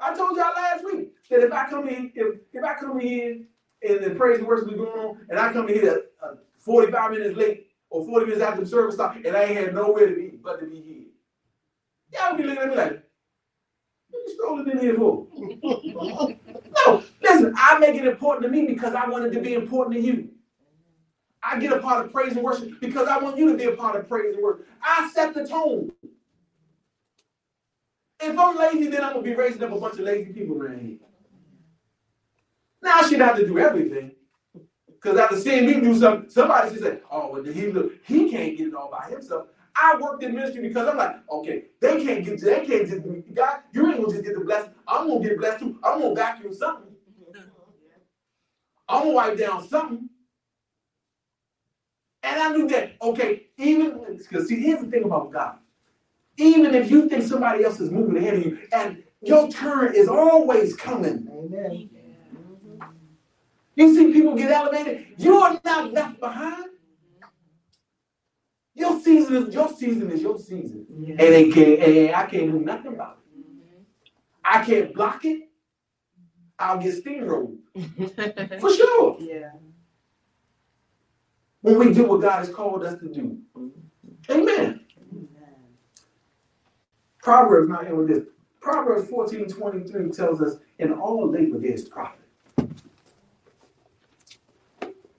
I told y'all last week that if I come in, if, if I come in and the praise and worship is going on, and I come in here uh, 45 minutes late or 40 minutes after the service start, and I ain't had nowhere to be but to be here. Y'all be looking at me like, what you strolling in here for? *laughs* no, listen, I make it important to me because I want it to be important to you. I get a part of praise and worship because I want you to be a part of praise and worship. I set the tone. If I'm lazy, then I'm gonna be raising up a bunch of lazy people around here. Now I shouldn't have to do everything. Because after seeing me do something, somebody should say, oh, well, he look, he can't get it all by himself. I worked in ministry because I'm like, okay, they can't get, they can't just, God, you ain't gonna just get the blessing. I'm gonna get blessed too. I'm gonna vacuum something. I'm gonna wipe down something. And I knew that, okay, even because see, here's the thing about God. Even if you think somebody else is moving ahead of you, and your turn is always coming.
Amen.
You see people get elevated, you're not left behind. Your season is your season is your season.
Yeah.
And they can't and I can't do nothing about it. I can't block it. I'll get steamrolled. *laughs* For sure.
Yeah.
When we do what God has called us to do. Amen. Proverbs, not here with this. Proverbs 14 23 tells us, in all labor there is profit.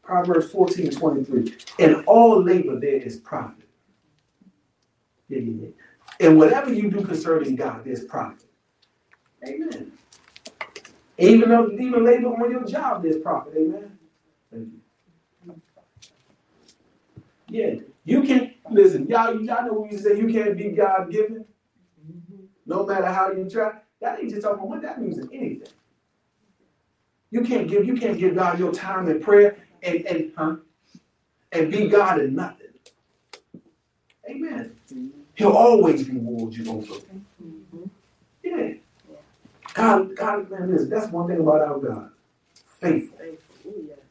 Proverbs 14 23. In all labor there is profit. And whatever you do concerning God, there's profit. Amen. Even though even labor on your job, there's profit. Amen. Yeah, you can listen, y'all. Y'all know when you say you can't be God given, no matter how you try. That ain't just talking about what that means in anything. You can't give you can't give God your time and prayer and and huh, and be God in nothing. Amen. He'll always reward you over. Yeah. God, God, man, listen, that's one thing about our God. Faithful.
Ooh, yes.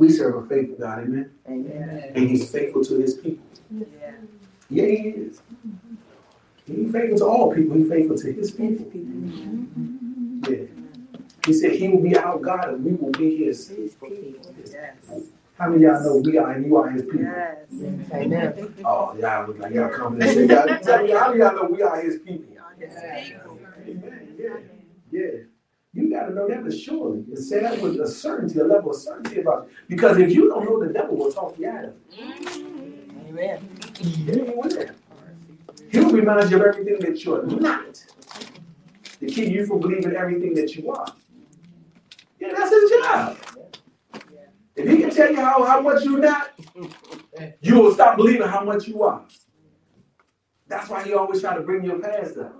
We serve a faithful God, amen.
Amen.
And he's faithful to his people.
Yeah.
Yeah, he is. He's faithful to all people. He's faithful to his people. Yeah. He said he will be our God and we will be his.
Yes.
How many of y'all know we are and you are his people?
Yes.
Amen.
Oh, y'all look like y'all coming and say, y'all, tell me, how many of y'all know we are his people? Yes. Amen. Yeah. Yeah. You got to know that with surely. And say that with a certainty, a level of certainty about it. Because if you don't know, the devil will talk you out of it.
Amen.
He will. He'll remind you of everything that you're not to keep you from believing everything that you are. Yeah, that's his job. If he can tell you how, how much you're not, you will stop believing how much you are. That's why he always try to bring your past up.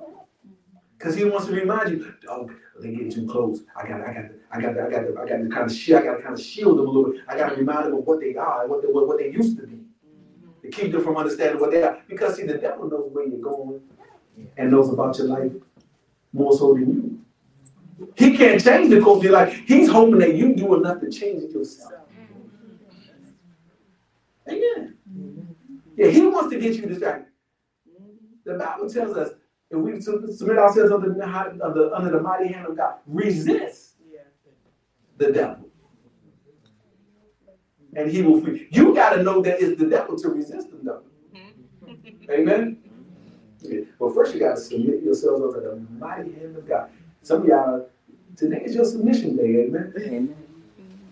Because he wants to remind you, oh, they're getting too close. I got, I got, I got, I got, I got to kind of shield, I got to kind of shield them a little bit. I got to remind them of what they are, what they, what, what they used to be, to keep them from understanding what they are. Because see, the devil knows where you're going and knows about your life more so than you. He can't change the course of your life. He's hoping that you do enough to change it yourself. Amen. Yeah, he wants to get you distracted. The Bible tells us if we submit ourselves under the, under, under the mighty hand of God, resist the devil. And he will flee. You got to know that it's the devil to resist the devil. Mm-hmm. Amen. Yeah. Well, first you got to submit yourselves under the mighty hand of God. Some of y'all, today is your submission day. Amen.
Amen.